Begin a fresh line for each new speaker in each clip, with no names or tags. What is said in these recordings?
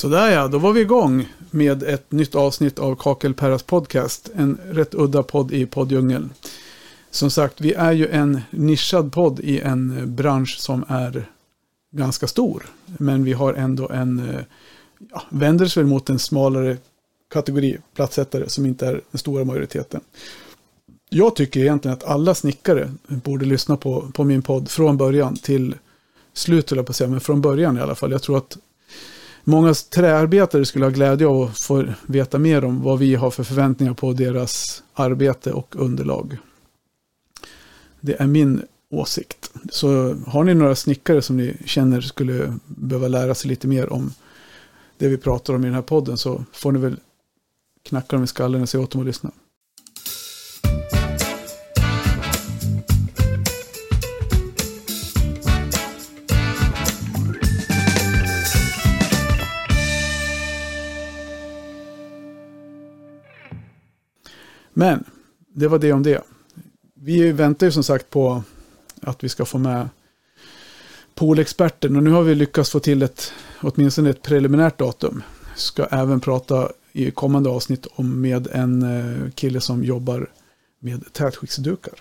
Sådär ja, då var vi igång med ett nytt avsnitt av Kakelperras podcast. En rätt udda podd i poddjungeln. Som sagt, vi är ju en nischad podd i en eh, bransch som är ganska stor. Men vi har ändå en, eh, ja, vänder sig väl mot en smalare kategori plattsättare som inte är den stora majoriteten. Jag tycker egentligen att alla snickare borde lyssna på, på min podd från början till slut, jag på att säga, men från början i alla fall. Jag tror att många träarbetare skulle ha glädje av att få veta mer om vad vi har för förväntningar på deras arbete och underlag. Det är min åsikt. Så har ni några snickare som ni känner skulle behöva lära sig lite mer om det vi pratar om i den här podden så får ni väl knacka dem i skallen och säga åt dem att lyssna. Men det var det om det. Vi väntar ju som sagt på att vi ska få med poolexperten och nu har vi lyckats få till ett åtminstone ett preliminärt datum. Ska även prata i kommande avsnitt om med en eh, kille som jobbar med tätskiktsdukar.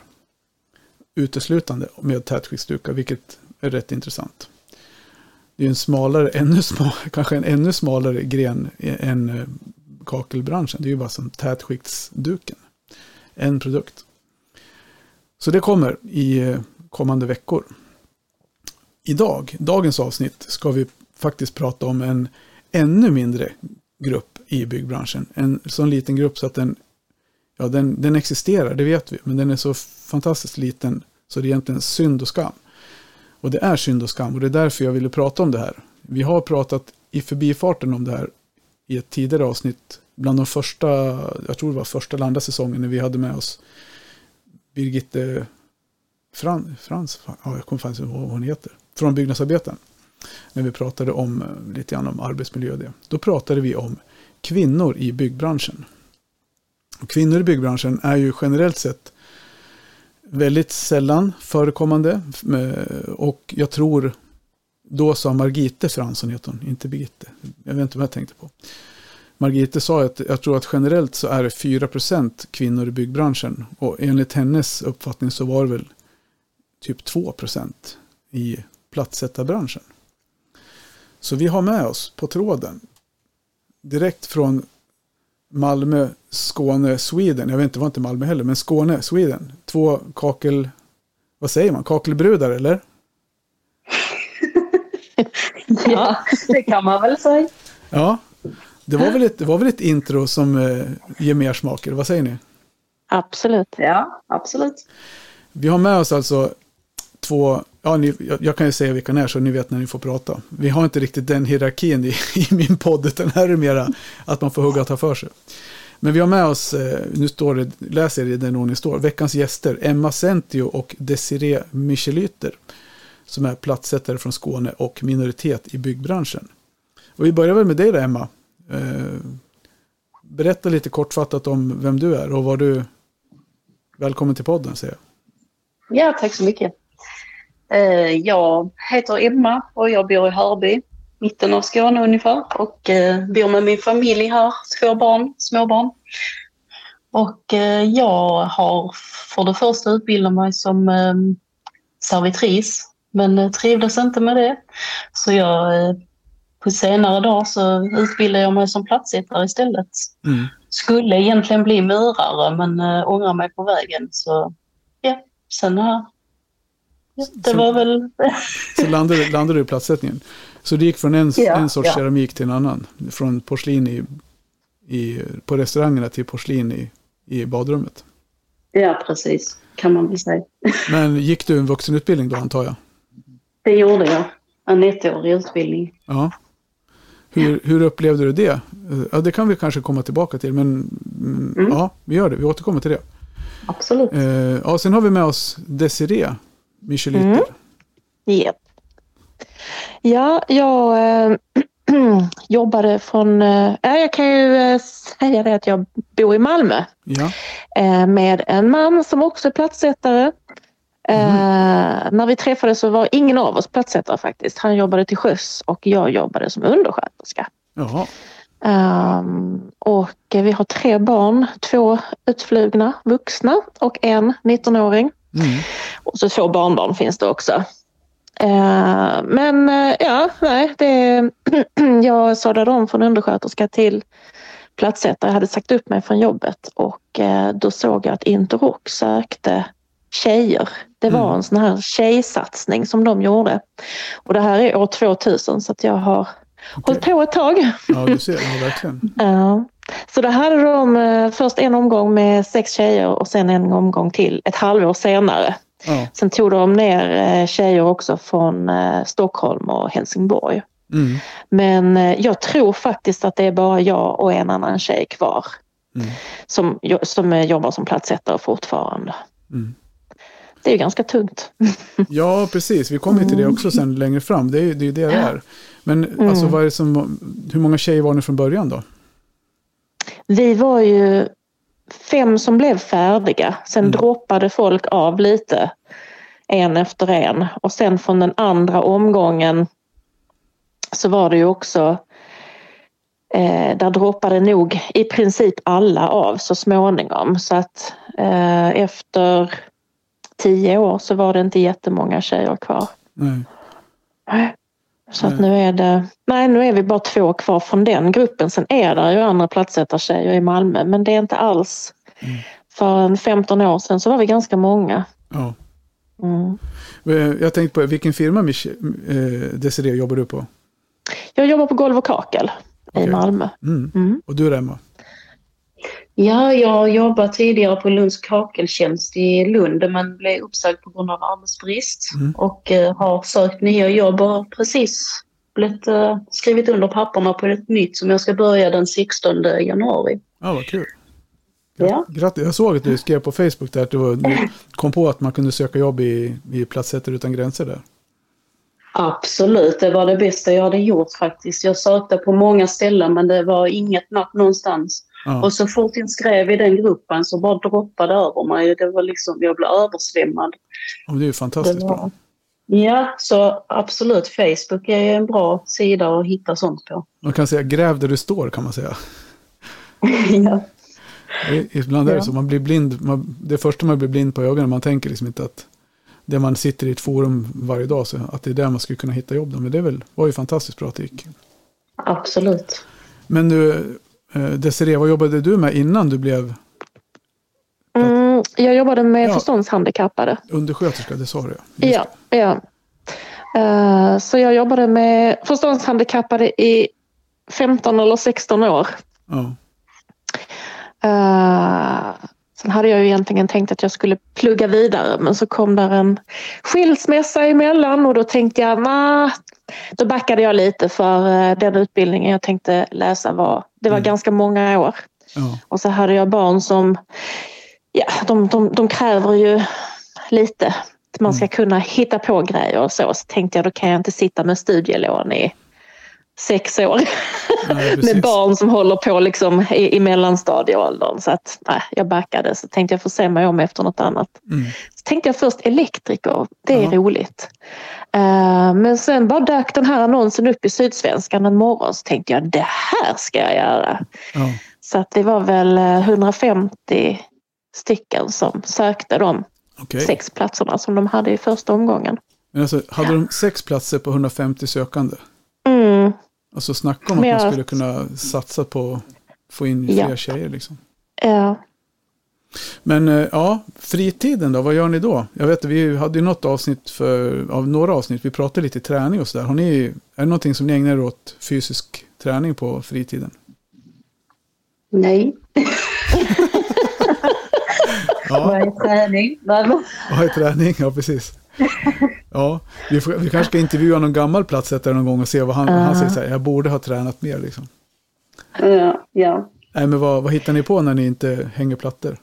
Uteslutande med tätskiktsdukar, vilket är rätt intressant. Det är en smalare, ännu smal, kanske en ännu smalare gren än eh, kakelbranschen. Det är ju bara som tätskiktsduken. En produkt. Så det kommer i eh, kommande veckor. Idag, dagens avsnitt, ska vi faktiskt prata om en ännu mindre grupp i byggbranschen. En sån liten grupp så att den, ja, den, den existerar, det vet vi, men den är så fantastiskt liten så det är egentligen synd och skam. Och det är synd och skam och det är därför jag ville prata om det här. Vi har pratat i förbifarten om det här i ett tidigare avsnitt, bland de första, jag tror det var första eller andra säsongen när vi hade med oss Birgitte Fran, Frans, ja, jag kommer faktiskt ihåg vad hon heter, från Byggnadsarbeten. När vi pratade om eh, lite grann om arbetsmiljö och det. Då pratade vi om kvinnor i byggbranschen. Och kvinnor i byggbranschen är ju generellt sett väldigt sällan förekommande. Eh, och jag tror, då sa Margite Fransson, heter hon, inte Birgitte. Jag vet inte vad jag tänkte på. Margite sa att jag tror att generellt så är det 4% kvinnor i byggbranschen. Och enligt hennes uppfattning så var det väl typ 2% i platssättarbranschen. Så vi har med oss på tråden direkt från Malmö, Skåne, Sweden. Jag vet inte, det var inte Malmö heller, men Skåne, Sweden. Två kakel... Vad säger man? Kakelbrudar, eller?
ja, det kan man väl säga.
Ja, det var väl ett, det var väl ett intro som eh, ger mer smak, eller vad säger ni?
Absolut. Ja, absolut.
Vi har med oss alltså två, ja, ni, jag, jag, kan ju säga vilka ni är så ni vet när ni får prata. Vi har inte riktigt den hierarkin i, i min podd, utan här är det mera att man får hugga och ta för sig. Men vi har med oss, eh, nu står det, läser jag i den ordning står, veckans gäster, Emma Sentio och Desiree Michelyter, som är platssättare från Skåne och minoritet i byggbranschen. Och vi börjar väl med dig då, Emma. Eh, berätta lite kortfattat om vem du är och vad du... Välkommen till podden, säger
jag. Ja, tack så mycket. Eh, jag heter Emma och jag bor i Hörby, mitten av Skåne ungefär. Och eh, bor med min familj här, två barn, småbarn. Och jag har för det första utbildat mig som servitris men trivdes inte med det. Så jag på senare dag så utbildade jag mig som platssittare istället. Mm. Skulle egentligen bli murare men äh, ångrar mig på vägen. Så ja, sen här. Ja, det så, var väl...
så landade, landade du i platssättningen. Så du gick från en, ja, en sorts ja. keramik till en annan? Från porslin i, i, på restaurangerna till porslin i, i badrummet?
Ja, precis. Kan man väl säga.
Men gick du en vuxenutbildning då antar jag?
Det gjorde jag. En ettårig utbildning.
Ja. Hur, hur upplevde du det? Ja, det kan vi kanske komma tillbaka till, men mm. mm. ja, vi gör det. Vi återkommer till det.
Absolut.
Eh, ja, sen har vi med oss Desiree Michelyter. Mm.
Yep. Ja, jag äh, jobbade från, äh, jag kan ju äh, säga det att jag bor i Malmö.
Ja.
med en man som också är platssättare Mm. när vi träffades så var ingen av oss platssättare faktiskt. Han jobbade till sjöss och jag jobbade som undersköterska.
Jaha.
Ehm, och vi har tre barn, två utflugna vuxna och en 19-åring.
Mm.
Och så två barnbarn finns det också. Ehm, men eh, ja, nej, det, jag sadlade om från undersköterska till platssättare. Jag hade sagt upp mig från jobbet och eh, då såg jag att Interrock sökte tjejer. Det var
Mm.
en sån här tjejsatsning som de gjorde. Och det här är år 2000 så att jag har hållit på ett tag.
Ja, du ser. Ja, verkligen.
Ja. Så då hade de eh, först en omgång med sex tjejer och sen en omgång till ett halvår senare.
Ja.
Sen tog de ner eh, tjejer också från eh, Stockholm och Helsingborg.
Mm.
Men jag tror faktiskt att det är bara jag och en annan tjej kvar
Mm.
som, som jobbar som platssättare fortfarande.
Mm.
Det är ju ganska tungt.
Ja, precis. Vi kommer till det också sen längre fram. Det är ju det, är det det är. Men
Mm.
alltså, vad är som, hur många tjejer var ni från början då?
Vi var ju fem som blev färdiga. Sen
Mm.
droppade folk av lite en efter en och sen från den andra omgången så var det ju också eh, där droppade nog i princip alla av så småningom så att eh, efter tio år så var det inte jättemånga tjejer kvar.
Nej.
Så att nu är det, nej nu är vi bara två kvar från den gruppen. Sen är det ju andra platsättartjejer i Malmö men det är inte alls.
Mm.
För en 15 år sedan så var vi ganska många.
Ja.
Mm.
Eh, Jag tänkte på, vilken firma Mich- eh, Desiree jobbar du på?
Jag jobbar på Golv och kakel
Okej.
i Malmö.
Mm.
Mm.
Och du är Emma?
Ja, jag jobbade tidigare på Lunds kakeltjänst i Lund men blev uppsagd på grund av arbetsbrist
Mm.
och eh, har sökt nya jobb och precis blivit, eh, skrivit under papperna på ett nytt som jag ska börja den 16 januari.
Ja, vad kul.
Ja.
Grattis. Jag såg att du skrev på Facebook där att du, kom på att man kunde söka jobb i, i Platssättare utan gränser där.
Absolut, det var det bästa jag hade gjort faktiskt. Jag sökte på många ställen men det var inget napp någonstans.
Ja.
Och så fort jag skrev i den gruppen så bara droppade över mig. Det var liksom, jag blev översvämmad.
Och det är ju fantastiskt
Det var-
bra.
Ja, så absolut. Facebook är en bra sida att hitta sånt på.
Man kan säga gräv där du står kan man säga.
ja.
Ibland är det
Ja.
så, man blir blind, man, det första man blir blind på ögonen, man tänker liksom inte att det man sitter i ett forum varje dag, så att det är där man skulle kunna hitta jobb. då. Men det väl, var ju fantastiskt bra att det gick.
Absolut.
Men du, Desiree, vad jobbade du med innan du blev
Mm, jag jobbade med
Ja.
förståndshandikappade.
undersköterska? Det sa du ja.
Ja, ja. Eh, Så jag jobbade med förståndshandikappade i 15 eller 16 år.
Ja.
Uh, sen hade jag ju egentligen tänkt att jag skulle plugga vidare men så kom där en skilsmässa emellan och då tänkte jag, nah, då backade jag lite för eh, den utbildningen jag tänkte läsa var, det var
Mm.
ganska många år.
Ja.
Och så hade jag barn som, ja de, de, de kräver ju lite. Att man ska kunna hitta på grejer och så. Så tänkte jag då kan jag inte sitta med studielån i sex år
Nej,
med barn som håller på liksom i, i mellanstadieåldern. Så att nej, jag backade. Så tänkte jag få se mig om efter något annat.
Mm.
Så tänkte jag först elektriker, det är
Ja.
roligt. Eh, men sen bara dök den här annonsen upp i Sydsvenskan en morgon så tänkte jag det här ska jag göra.
Ja.
Så att det var väl eh, 150 stycken som sökte de
Okej.
sex platserna som de hade i första omgången.
Men alltså, hade de sex platser på 150 sökande?
Mm.
Alltså snacka om att
Men
man
jag-
skulle kunna satsa på att få in
Ja.
fler tjejer liksom.
Ja.
Men eh, ja, fritiden då, vad gör ni då? Jag vet, vi hade ju något avsnitt för, av några avsnitt, vi pratade lite träning och sådär. Har ni, är det någonting som ni ägnar er åt fysisk träning på fritiden?
Nej.
Ja,
Vad är träning?
Vad är träning? Ja, precis. Ja, vi, får, vi kanske ska intervjua någon gammal platsättare någon gång och se vad han, han säger så här, jag borde ha tränat mer liksom.
Ja, ja.
Nej, men vad, vad hittar ni på när ni inte hänger plattor?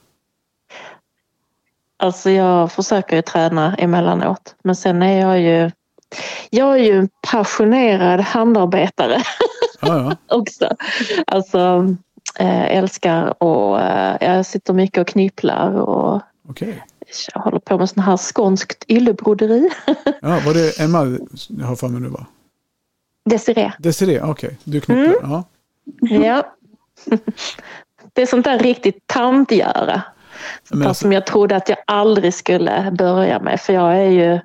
Alltså jag försöker ju träna emellanåt. Men sen är jag ju jag är ju en passionerad handarbetare
Ja, ja,
också. Alltså eh, älskar och eh, jag sitter mycket och knypplar och
okej.
jag håller på med sån här skånskt yllebroderi.
Ja, var det Emma jag har för mig nu va?
Desiree.
Desiree, okej. Du knypplar.
Mm.
Ja.
Ja. Det är sånt där riktigt tantgöra.
Men alltså,
som jag trodde att jag aldrig skulle börja med. För jag är ju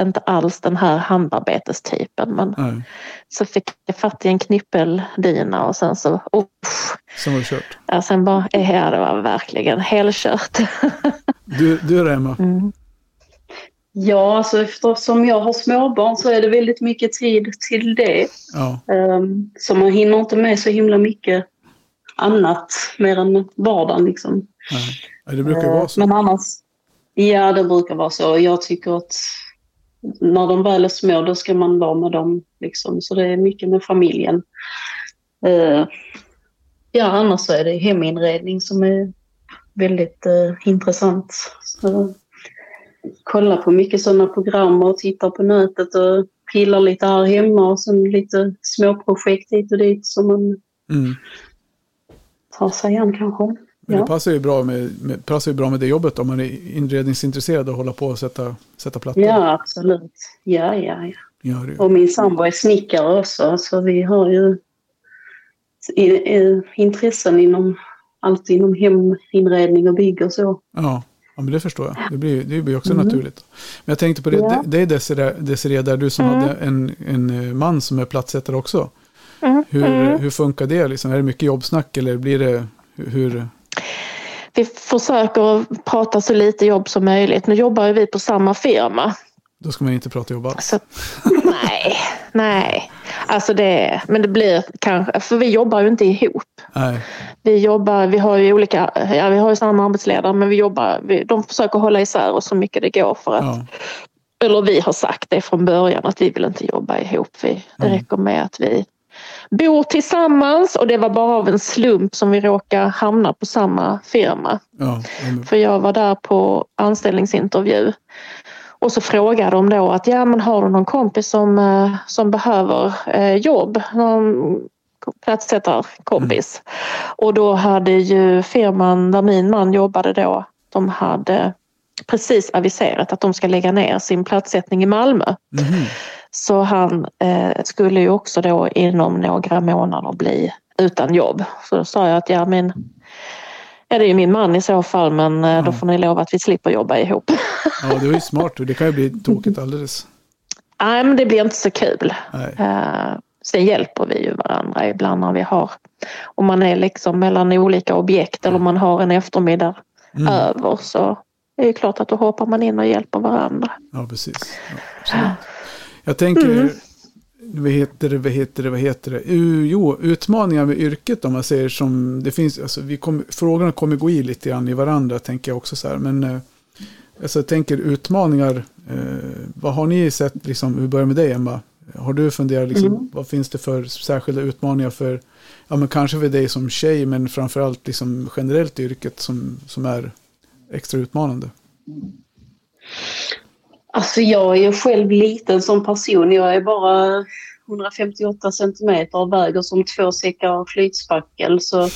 inte alls den här handarbetestypen. Men
nej,
så fick jag fatt i en knyppeldyna och sen så... Uff,
sen var det kört.
ja, sen bara, ja, det var verkligen helkört.
Du, du då, Emma?
Mm.
Ja, alltså eftersom jag har småbarn så är det väldigt mycket tid till det.
Ja,
Um, så man hinner inte med så himla mycket annat mer än vardagen liksom.
nej. Det brukar vara så.
Men annars, ja det brukar vara så. Jag tycker att när de väl är små då ska man vara med dem. Liksom. Så det är mycket med familjen. Eh, ja annars så är det heminredning som är väldigt eh, intressant. Så, kolla på mycket sådana program och tittar på nätet och pillar lite här hemma och sen lite småprojekt hit och dit som man
Mm.
Tar sig an kanske.
Men
Ja.
det passar ju bra med, med, passar ju bra med det jobbet om man är inredningsintresserad och hålla på och sätta, sätta plattor.
Ja, absolut. Ja, ja, ja.
Gör det.
Och min sambo är snickare också, så vi har ju intressen inom allt inom heminredning och bygg och så.
Ja, ja, men det förstår jag. Det blir, det blir också
Mm.
naturligt. Men jag tänkte på det,
Ja.
det är Desiree, Desiree där du som
Mm.
hade en, en eh, man som är plattsättare också.
Mm.
Hur,
Mm.
hur funkar det? Liksom? Är det mycket jobbsnack eller blir det hur? hur
Vi försöker prata så lite jobb som möjligt. Nu jobbar ju vi på samma firma.
då ska man inte prata jobb alls.
Så, nej, nej. Alltså det, men det blir kanske, för vi jobbar ju inte ihop.
Nej,
Vi jobbar, vi har ju olika, ja vi har ju samma arbetsledare men vi jobbar, vi, de försöker hålla isär oss så mycket det går för att,
ja,
eller vi har sagt det från början att vi vill inte jobba ihop. Vi, det
Mm.
räcker med att vi bor tillsammans och det var bara av en slump som vi råkar hamna på samma firma.
ja,
För jag var där på anställningsintervju. Och så frågade de då att ja men har du någon kompis som, eh, som behöver eh, jobb? Någon platssättarkompis. Och då hade ju firman där min man jobbade då, de hade precis aviserat att de ska lägga ner sin platssättning i Malmö.
Mhm.
Så han eh, skulle ju också då inom några månader bli utan jobb. Så då sa jag att ja men Ja det är ju min man i så fall men eh, då
Ja.
får ni lova att vi slipper jobba ihop.
ja, det var ju smart. Det kan ju bli tokigt alldeles.
Nej men det blir inte så kul. Eh, sen hjälper vi ju varandra ibland när vi har om man är liksom mellan olika objekt eller om man har en eftermiddag
Mm.
över så är det ju klart att då hoppar man in och hjälper varandra.
Ja, precis. Ja. Jag tänker,
Mm.
vad heter det, vad heter det, vad heter det? U, jo, utmaningar med yrket om man säger som, det finns, alltså vi kom, frågorna kommer gå i lite grann i varandra tänker jag också så här, men eh, alltså jag tänker utmaningar, eh, vad har ni sett, liksom, vi börjar med dig Emma, har du funderat, liksom,
Mm.
vad finns det för särskilda utmaningar för, ja men kanske för dig som tjej, men framförallt liksom generellt yrket som, som är extra utmanande?
Alltså jag är ju själv liten som person. Jag är bara 158 centimeter och väger som två säckar flytspackel. Så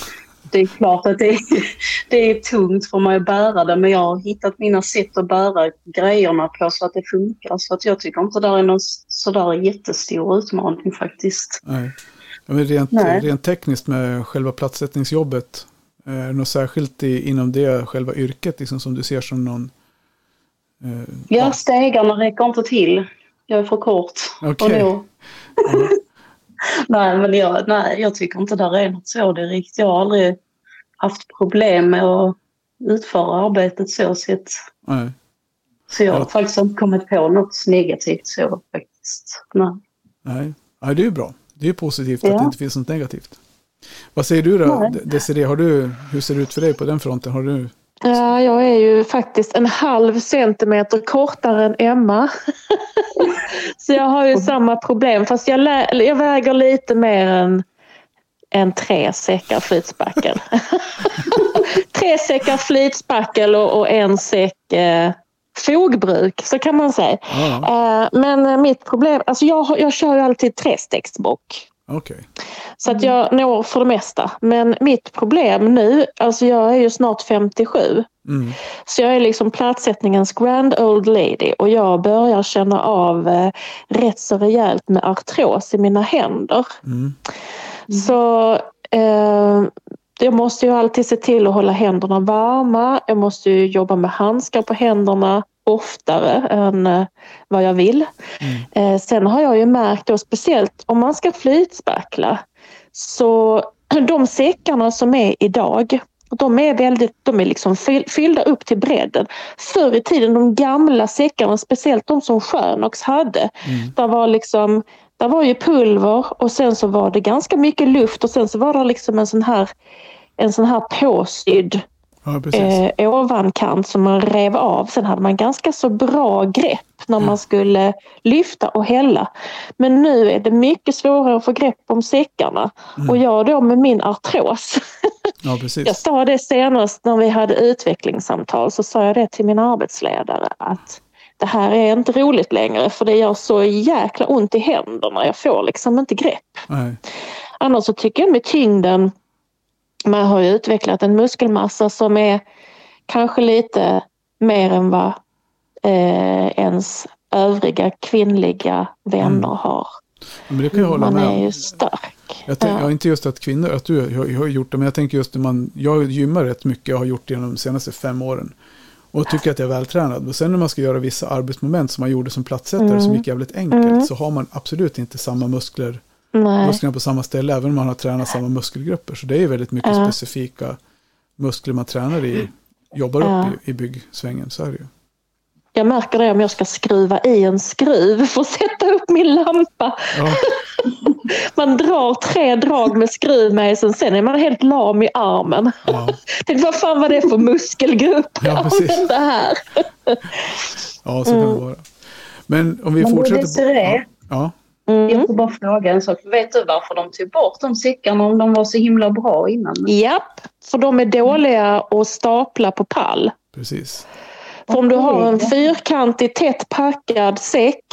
det är klart att det är, det är tungt för mig att bära det. Men jag har hittat mina sätt att bära grejerna på så att det funkar. Så att jag tycker inte det är någon sådär jättestor utmaning faktiskt.
Nej. Men rent,
Nej.
rent tekniskt med själva platssättningsjobbet, eh, är det något särskilt i, inom det själva yrket liksom, som du ser som någon... Eh,
Ja, stegarna räcker inte till. Jag är för kort.
Okej.
Och nej, men jag, nej, jag tycker inte det är något så direkt. Jag har aldrig haft problem med att utföra arbetet så sett.
nej.
Så jag har
Ja.
faktiskt inte kommit på något negativt så faktiskt. Nej.
Nej. nej, det är bra. Det är positivt att
Ja.
det inte finns något negativt. Vad säger du då,
Nej.
De- Desiree? Har du, hur ser det ut för dig på den fronten? Har du...
Ja, jag är ju faktiskt en halv centimeter kortare än Emma. så jag har ju samma problem fast jag, jag väger lite mer än, än tre säckar flytspackel. tre säckar flytspackel och, och en säck eh, fogbruk, så kan man säga. Eh, men mitt problem, alltså jag, jag kör ju alltid trestegsbock.
Okej.
Så att jag når för det mesta. Men mitt problem nu, alltså jag är ju snart 57.
Mm.
Så jag är liksom platssättningens grand old lady och jag börjar känna av eh, rätt så rejält med artros i mina händer.
Mm.
Så eh, jag måste ju alltid se till att hålla händerna varma. Jag måste ju jobba med handskar på händerna oftare än eh, vad jag vill.
Mm.
Eh, sen har jag ju märkt då speciellt om man ska flytspackla så de säckarna som är idag de är väldigt, de är liksom fyll- fyllda upp till bredden. Förr i tiden, de gamla säckarna, speciellt de som Sjönox hade,
Mm.
där var liksom där var ju pulver och sen så var det ganska mycket luft och sen så var det liksom en sån här en sån här påsydd
Ja, precis.
eh, ovankant som man rev av. Sen hade man ganska så bra grepp när man skulle lyfta och hälla. Men nu är det mycket svårare att få grepp om säckarna. Och jag då med min artros.
Ja, precis.
Jag sa det senast när vi hade utvecklingssamtal så sa jag det till min arbetsledare att det här är inte roligt längre för det gör så jäkla ont i händerna. Jag får liksom inte grepp.
Nej.
Annars så tycker jag med tyngden, man har ju utvecklat en muskelmassa som är kanske lite mer än vad eh, ens övriga kvinnliga vänner har.
Men det kan jag hålla
Man
med
är ju stark.
Jag tänk,
Ja.
ja. inte just att kvinnor, att du har, har gjort det, men jag tänker just när man, jag gymmar rätt mycket, jag har gjort det genom de senaste fem åren. Och tycker att jag är vältränad. Och sen när man ska göra vissa arbetsmoment som man gjorde som plattsättare
Mm.
som gick jävligt enkelt så har man absolut inte samma muskler,
Nej.
musklerna på samma ställe även om man har tränat samma muskelgrupper. Så det är väldigt mycket
Ja.
specifika muskler man tränar i, jobbar
Ja.
upp i, i byggsvängen. Så är det ju.
Jag märker det om jag ska skruva i en skruv för att sätta upp min lampa.
Ja,
Man drar tre drag med skruvmejseln, sen är man helt lam i armen.
ja,
Tänkte, vad fan var det för muskelgrupp
Ja,
jag använde här?
ja, så kan
Mm.
det vara. Men om vi
Men
fortsätter.
Desiree,
ja,
Mm.
jag får bara fråga en sak. Vet du varför de tog bort de säckarna om de var så himla bra innan?
Japp, för de är dåliga att stapla på pall.
precis.
För om du har en fyrkantig tätt packad säck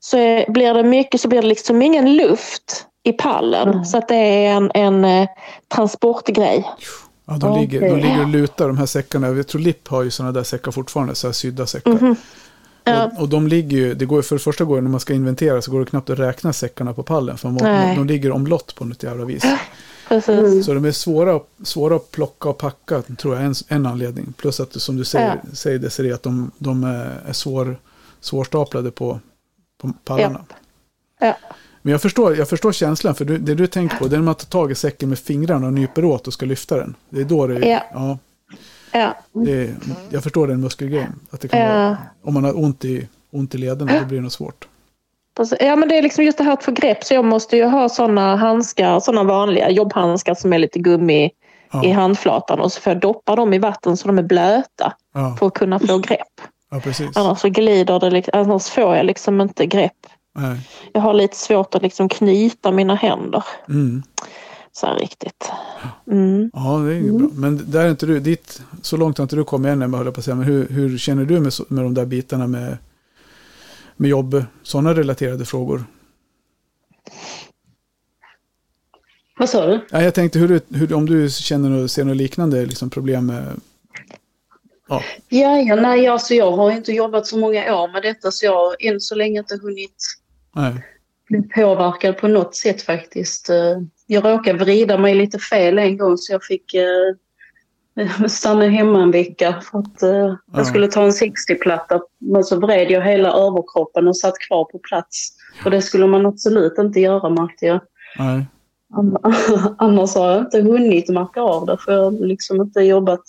så är, blir det mycket så blir det liksom ingen luft i pallen.
Mm.
Så att det är en, en eh, transportgrej.
Ja, de, ligger, de ligger och lutar de här säckarna. Jag tror Lipp har ju sådana där säckar fortfarande, så här sydda säckar.
Mhm. Ja.
Och, och de ligger ju, det går ju för det första går det när man ska inventera så går det knappt att räkna säckarna på pallen. För de, de ligger omlott på något jävla vis.
Mm.
Så de är svåra, svåra att plocka och packa, tror jag en, en anledning. Plus att som du säger, säger Desiree, att de, de är svår, svårstaplade på, på pallarna.
Japp. Ja.
Men jag förstår, jag förstår känslan, för du, det du tänker på det är när man tar tag i säcken med fingrarna och nyper åt och ska lyfta den. Det är då det
Ja.
ja
Ja.
det jag förstår den muskelgrejen. Att det kan
Ja.
vara, om man har ont i, ont i lederna, då blir det nog svårt.
Precis. Ja men det är liksom just det här att få grepp så jag måste ju ha sådana handskar, sådana vanliga jobbhandskar som är lite gummi
Ja.
i handflatan och så får jag doppa dem i vatten så de är blöta
Ja,
för att kunna få grepp.
ja precis.
Annars så glider det, liksom- annars får jag liksom inte grepp.
Nej.
Jag har lite svårt att liksom knyta mina händer
Mm.
Så här riktigt. Mm.
Ja, det är ju bra. Men där är inte du, dit, så långt har inte du kommit än, höll jag på att säga. Men hur, hur känner du med, med de där bitarna med, med jobb, sådana relaterade frågor?
Vad sa du?
Ja, jag tänkte hur, hur, om du känner och ser något liknande liksom, problem med... Ja,
Ja, ja nej, alltså jag har inte jobbat så många år med detta så jag har än så länge inte hunnit
nej.
Bli påverkad på något sätt faktiskt. Eh, Jag råkade vrida mig lite fel en gång så jag fick eh, stanna hemma en vecka för att eh,
Ja.
jag skulle ta en 60-platta. Men så vred jag hela överkroppen och satt kvar på plats. Och det skulle man absolut inte göra märkte jag.
nej.
Ann- Annars har jag inte hunnit märka av det för jag har liksom inte jobbat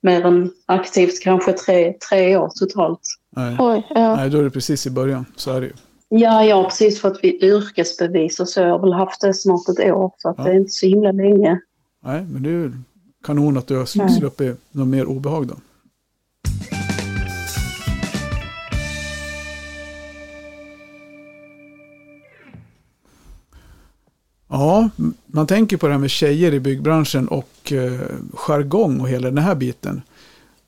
mer än aktivt kanske tre, tre år totalt.
nej.
Oj, ja.
Nej, då är det precis i början. Så är det ju.
Ja, jag har precis fått yrkesbevis och så jag har väl haft det snart ett år så att
Ja.
det är inte så himla länge.
Nej, men det är ju kanon att du har sluppit något mer obehag då. Ja, man tänker på det här med tjejer i byggbranschen och eh, jargong och hela den här biten.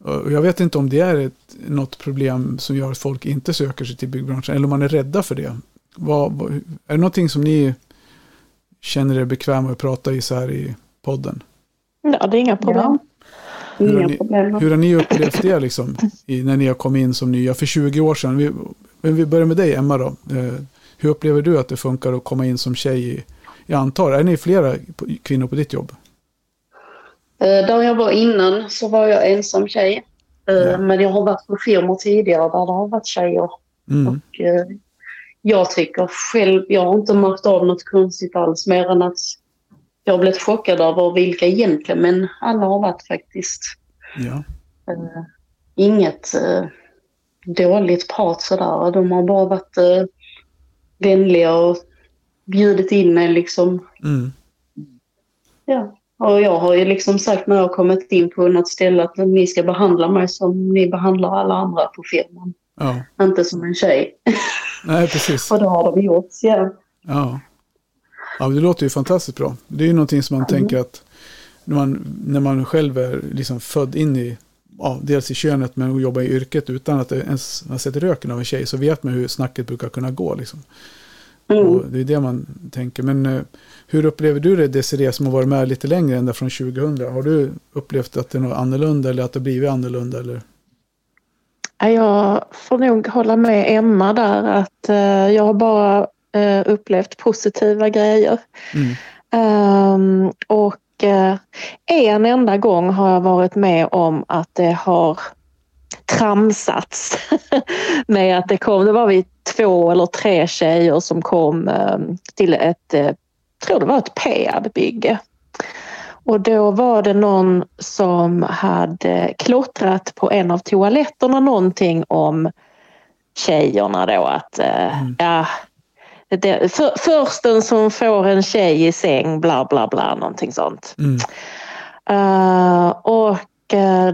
Och jag vet inte om det är ett, något problem som gör att folk inte söker sig till byggbranschen eller om man är rädda för det. Vad, vad, är det någonting som ni känner er bekväma att prata i så här i podden.
Ja, det är inga problem.
Hur har, ni,
problem.
hur har ni upplevt det liksom, i, när ni har kommit in som nya för 20 år sedan? Vi, vi börjar med dig Emma då. Eh, hur upplever du att det funkar att komma in som tjej i, jag antar, är ni flera kvinnor på ditt jobb?
Eh, Där jag var innan så var jag ensam tjej. Eh,
Ja.
Men jag har varit på firmor tidigare där det har varit tjejer.
Mm.
Och, eh, jag tycker själv, jag har inte märkt av något konstigt alls mer än att jag har blivit chockad över vilka egentligen, men alla har varit faktiskt.
Ja.
Eh, inget eh, dåligt prat sådär. De har bara varit eh, vänliga och bjudit in mig liksom.
Mm.
Ja. Och jag har ju liksom sagt när jag har kommit in på något ställe att ni ska behandla mig som ni behandlar alla andra på firman.
ja.
Inte som en tjej.
Nej, precis.
Och det har de gjort. Ja.
Ja. ja, det låter ju fantastiskt bra. Det är ju någonting som man tänker att när man, när man själv är liksom född in i, ja, dels i könet men jobbar i yrket utan att ens har sett röken av en tjej så vet man hur snacket brukar kunna gå. Liksom.
Mm.
Det är det man tänker. Men eh, hur upplever du det Desiree som har varit med lite längre ända från 2000? Har du upplevt att det är något annorlunda eller att det blivit annorlunda? Eller?
Ja, Jag får nog hålla med Emma där att eh, jag har bara eh, upplevt positiva grejer.
Mm.
Ehm, och en enda gång har jag varit med om att det har tramsats med att det kom, det var vi två eller tre tjejer som kom eh, till ett, eh, tror det var ett Peab-bygge. Och då var det någon som hade klottrat på en av toaletterna någonting om tjejerna då att eh,
Mm.
ja, det, för, försten som får en tjej i säng bla bla bla någonting sånt.
Mm.
Eh, och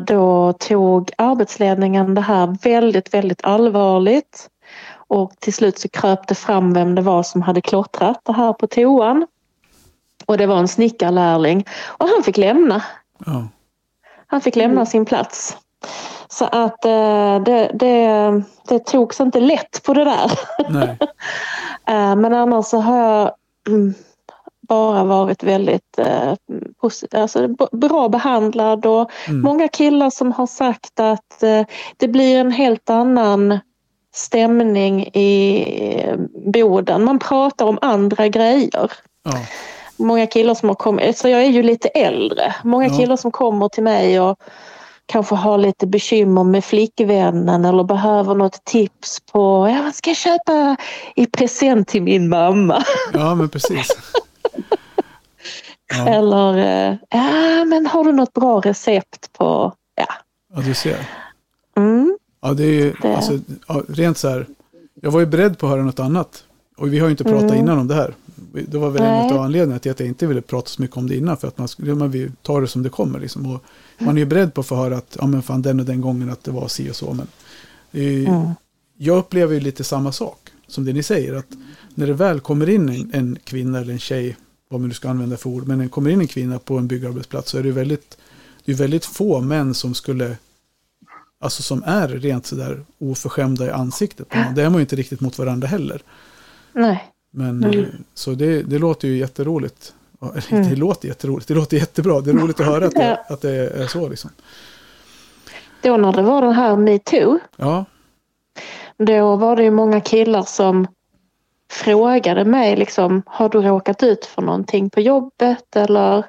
då tog arbetsledningen det här väldigt, väldigt allvarligt. Och till slut så kröp det fram vem det var som hade klottrat det här på toan. Och det var en snickarlärling. Och han fick lämna.
Ja.
Han fick lämna sin plats. Så att eh, det, det, det togs inte lätt på det där.
Nej.
Eh, Men annars så har jag mm, bara varit väldigt eh, alltså, bra behandlad och
Mm.
många killar som har sagt att eh, det blir en helt annan stämning i eh, Boden. Man pratar om andra grejer.
Ja.
Många killar som har kommit, så jag är ju lite äldre, många
Ja.
killar som kommer till mig och kanske har lite bekymmer med flickvännen eller behöver något tips på ja, vad ska jag köpa i present till min mamma?
ja, men precis. Ja,
Eller eh, ja, men har du något bra recept på... Ja.
ja du ser.
Mm,
Ja, det är ju,
Det-
alltså, rent så här. Jag var ju beredd på att höra något annat. Och vi har ju inte pratat
Mm.
innan om det här. Det var väl en
Nej.
av anledningarna till att jag inte ville prata så mycket om det innan. För att man, man vill ta det som det kommer. Liksom. Och man är ju beredd på att få höra att ja, men fan, den och den gången att det var si och så. Men ju,
mm,
jag upplever ju lite samma sak som det ni säger. Att när det väl kommer in en, en kvinna eller en tjej, vad man nu ska använda för ord, men det kommer in en kvinna på en byggarbetsplats så är det väldigt, det är väldigt få män som skulle, alltså som är rent sådär oförskämda i ansiktet. Det är man ju inte riktigt mot varandra heller.
nej.
Men
Mm.
så det, det låter ju jätteroligt.
Mm.
Det låter jätteroligt, det låter jättebra. Det är roligt att höra att det, att det är så liksom.
Då när det var den här metoo,
Ja,
då var det ju många killar som frågade mig liksom, har du råkat ut för någonting på jobbet eller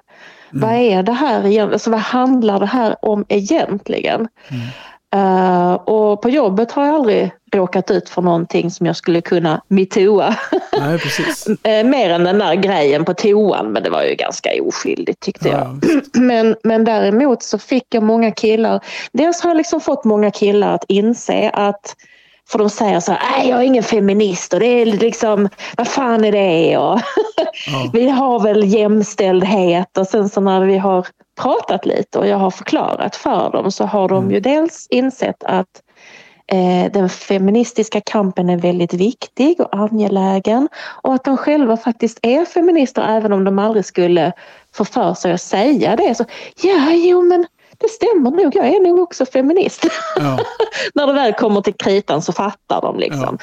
vad är det här egentligen? Alltså, vad handlar det här om egentligen?
Mm.
Eh, och på jobbet har jag aldrig råkat ut för någonting som jag skulle kunna metooa.
nej precis.
Eh, mer än den där grejen på toan, men det var ju ganska oskyldigt tyckte jag.
Ja, visst.
Men, men däremot så fick jag många killar, dels har jag liksom fått många killar att inse att för de säger så här, nej jag är ingen feminist och det är liksom, vad fan är det? Och
ja,
vi har väl jämställdhet och sen så när vi har pratat lite och jag har förklarat för dem så har de
Mm.
ju dels insett att eh, den feministiska kampen är väldigt viktig och angelägen och att de själva faktiskt är feminister även om de aldrig skulle få för sig att säga det. Så, ja, jo men det stämmer nog, jag är nog också feminist.
ja,
När det väl kommer till kritan så fattar de liksom.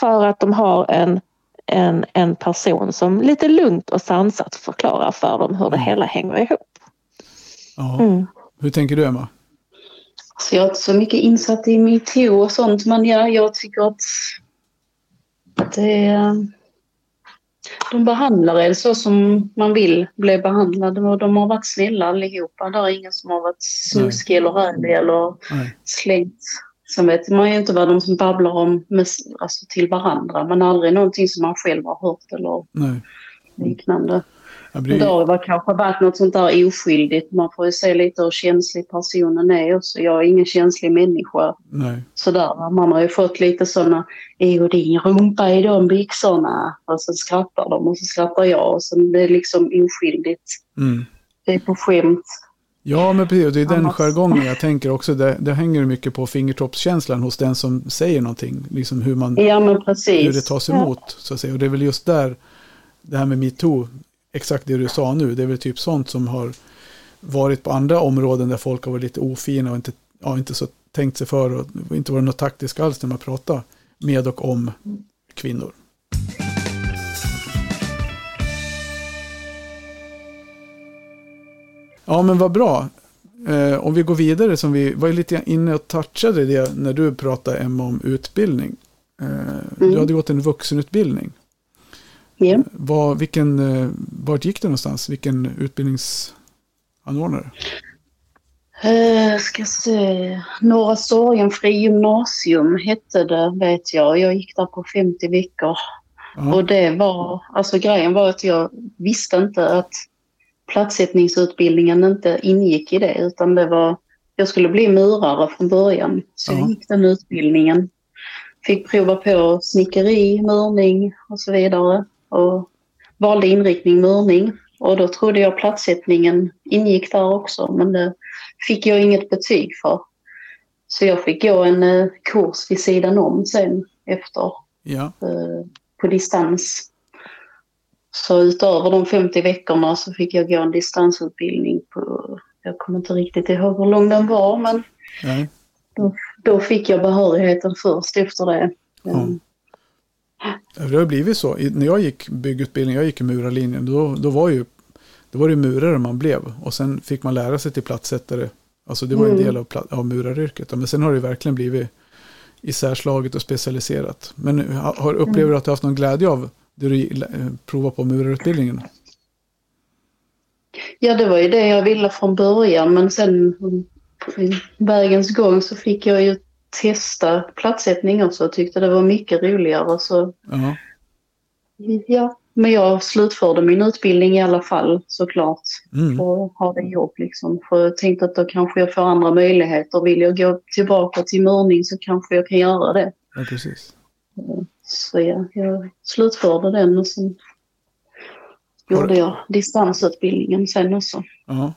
För att de har en en, en person som lite lugnt och sansat förklarar för dem hur det hela hänger ihop.
Ja.
Mm.
Hur tänker du Emma?
Så jag är inte så mycket insatt i metoo och sånt men ja, jag tycker att det, de behandlar er så som man vill bli behandlad och de har varit snälla allihopa. Det är ingen som har varit snuskig eller rädd eller
Nej.
slängt. Sen vet man ju inte vad de som babblar om med, alltså till varandra men aldrig någonting som man själv har hört eller
Nej.
liknande.
Jag
Det har kanske varit något sånt där oskyldigt. Man får ju se lite hur känslig personen är också. Jag är ingen känslig människa.
Nej.
Sådär. Man har ju fått lite sådana, är din rumpa i de byxorna? Och så skrattar de och så skrattar jag. Och sen det är liksom oskyldigt.
Mm.
Det är på skämt.
Ja, men precis. Det är den
Annars-
jargongen jag tänker också. Det, det hänger mycket på fingertoppskänslan hos den som säger någonting. Liksom hur, man,
Ja men
hur det tas emot. Så att säga. Och det är väl just där, det här med metoo, exakt det du sa nu, det är väl typ sånt som har varit på andra områden där folk har varit lite ofina och inte, ja, inte så tänkt sig för och inte varit något taktiskt alls när man pratar med och om kvinnor. Ja, men vad bra. Eh, om vi går vidare, som vi var lite inne och touchade det när du pratade Emma om utbildning. Eh, Du
Mm.
hade gått en vuxenutbildning.
Ja.
Var, vilken, eh, vart gick du någonstans? Vilken utbildningsanordnare?
Uh, ska se. Norra Sorgenfri gymnasium hette det vet jag. Jag gick där på 50 veckor.
Ja,
Och det var, alltså grejen var att jag visste inte att platssättningsutbildningen inte ingick i det utan det var, jag skulle bli murare från början. Så
Ja.
jag gick den utbildningen. Fick prova på snickeri, murning och så vidare. Och valde inriktning murning. Och då trodde jag platssättningen ingick där också men det fick jag inget betyg för. Så jag fick gå en eh, kurs vid sidan om sen efter
ja,
eh, på distans. Så utöver de 50 veckorna så fick jag gå en distansutbildning på, jag kommer inte riktigt ihåg hur lång den var, men
nej,
då fick jag behörigheten först efter det. Mm.
Det har blivit så. När jag gick byggutbildning, jag gick i murarlinjen, då, då var ju då var det murare man blev. Och sen fick man lära sig till plattsättare. Alltså det var en
Mm.
del av, av muraryrket. Men sen har det verkligen blivit isärslaget och specialiserat. Men har, har- upplever du att du har haft någon glädje av det du eh, provar på murarutbildningen?
Ja, det var ju det jag ville från början, men sen vägens gång så fick jag ju testa platssättning också och tyckte det var mycket roligare. Så
Ja,
ja, men jag slutförde min utbildning i alla fall såklart.
mm.
och ha det jobb liksom. För jag tänkte att då kanske jag får andra möjligheter. Vill jag gå tillbaka till murning så kanske jag kan göra det.
ja precis.
Så ja, jag slutförde den och sen gjorde jag distansutbildningen sen också.
Ja.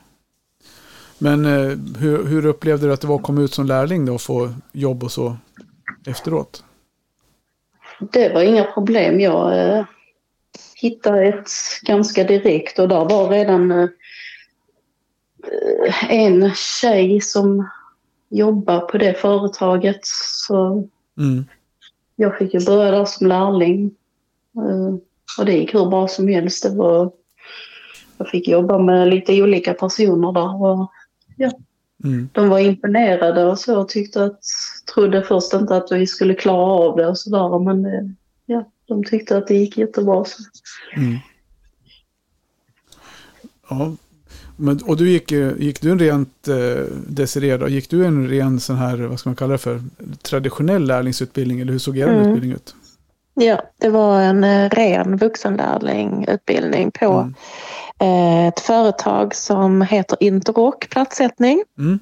Men eh, hur, hur upplevde du att det var att komma ut som lärling då och få jobb och så efteråt?
Det var inga problem. Jag eh, hittade ett ganska direkt och där var redan eh, en tjej som jobbar på det företaget. Så
Mm.
Jag fick ju börja där som lärling. Eh, Och det gick hur bra som helst. Det var, jag fick jobba med lite olika personer där. Och
Mm.
de var imponerade och så och tyckte att, trodde först inte att vi skulle klara av det och sådär. Men det, ja, de tyckte att det gick jättebra. Så.
Mm. Ja, men, och du gick, eh, gick du en rent eh, Desiree? Gick du en ren sån här, vad ska man kalla det för, traditionell lärlingsutbildning eller hur såg er
Mm.
utbildning ut?
Ja, det var en eh, ren vuxenlärlingutbildning på
Mm.
Eh, ett företag som heter Interroc platssättning.
Mm.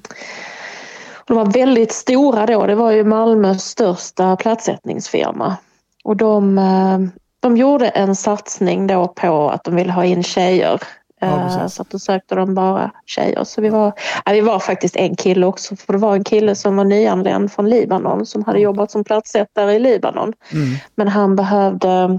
De var väldigt stora då. Det var ju Malmös största platssättningsfirma. Och de, eh, de gjorde en satsning då på att de ville ha in tjejer.
Ja,
Eh, så att då sökte de bara tjejer. Så vi var, ja, vi var faktiskt en kille också. För det var en kille som var nyanländ från Libanon som hade jobbat som platssättare i Libanon.
Mm.
Men han behövde eh,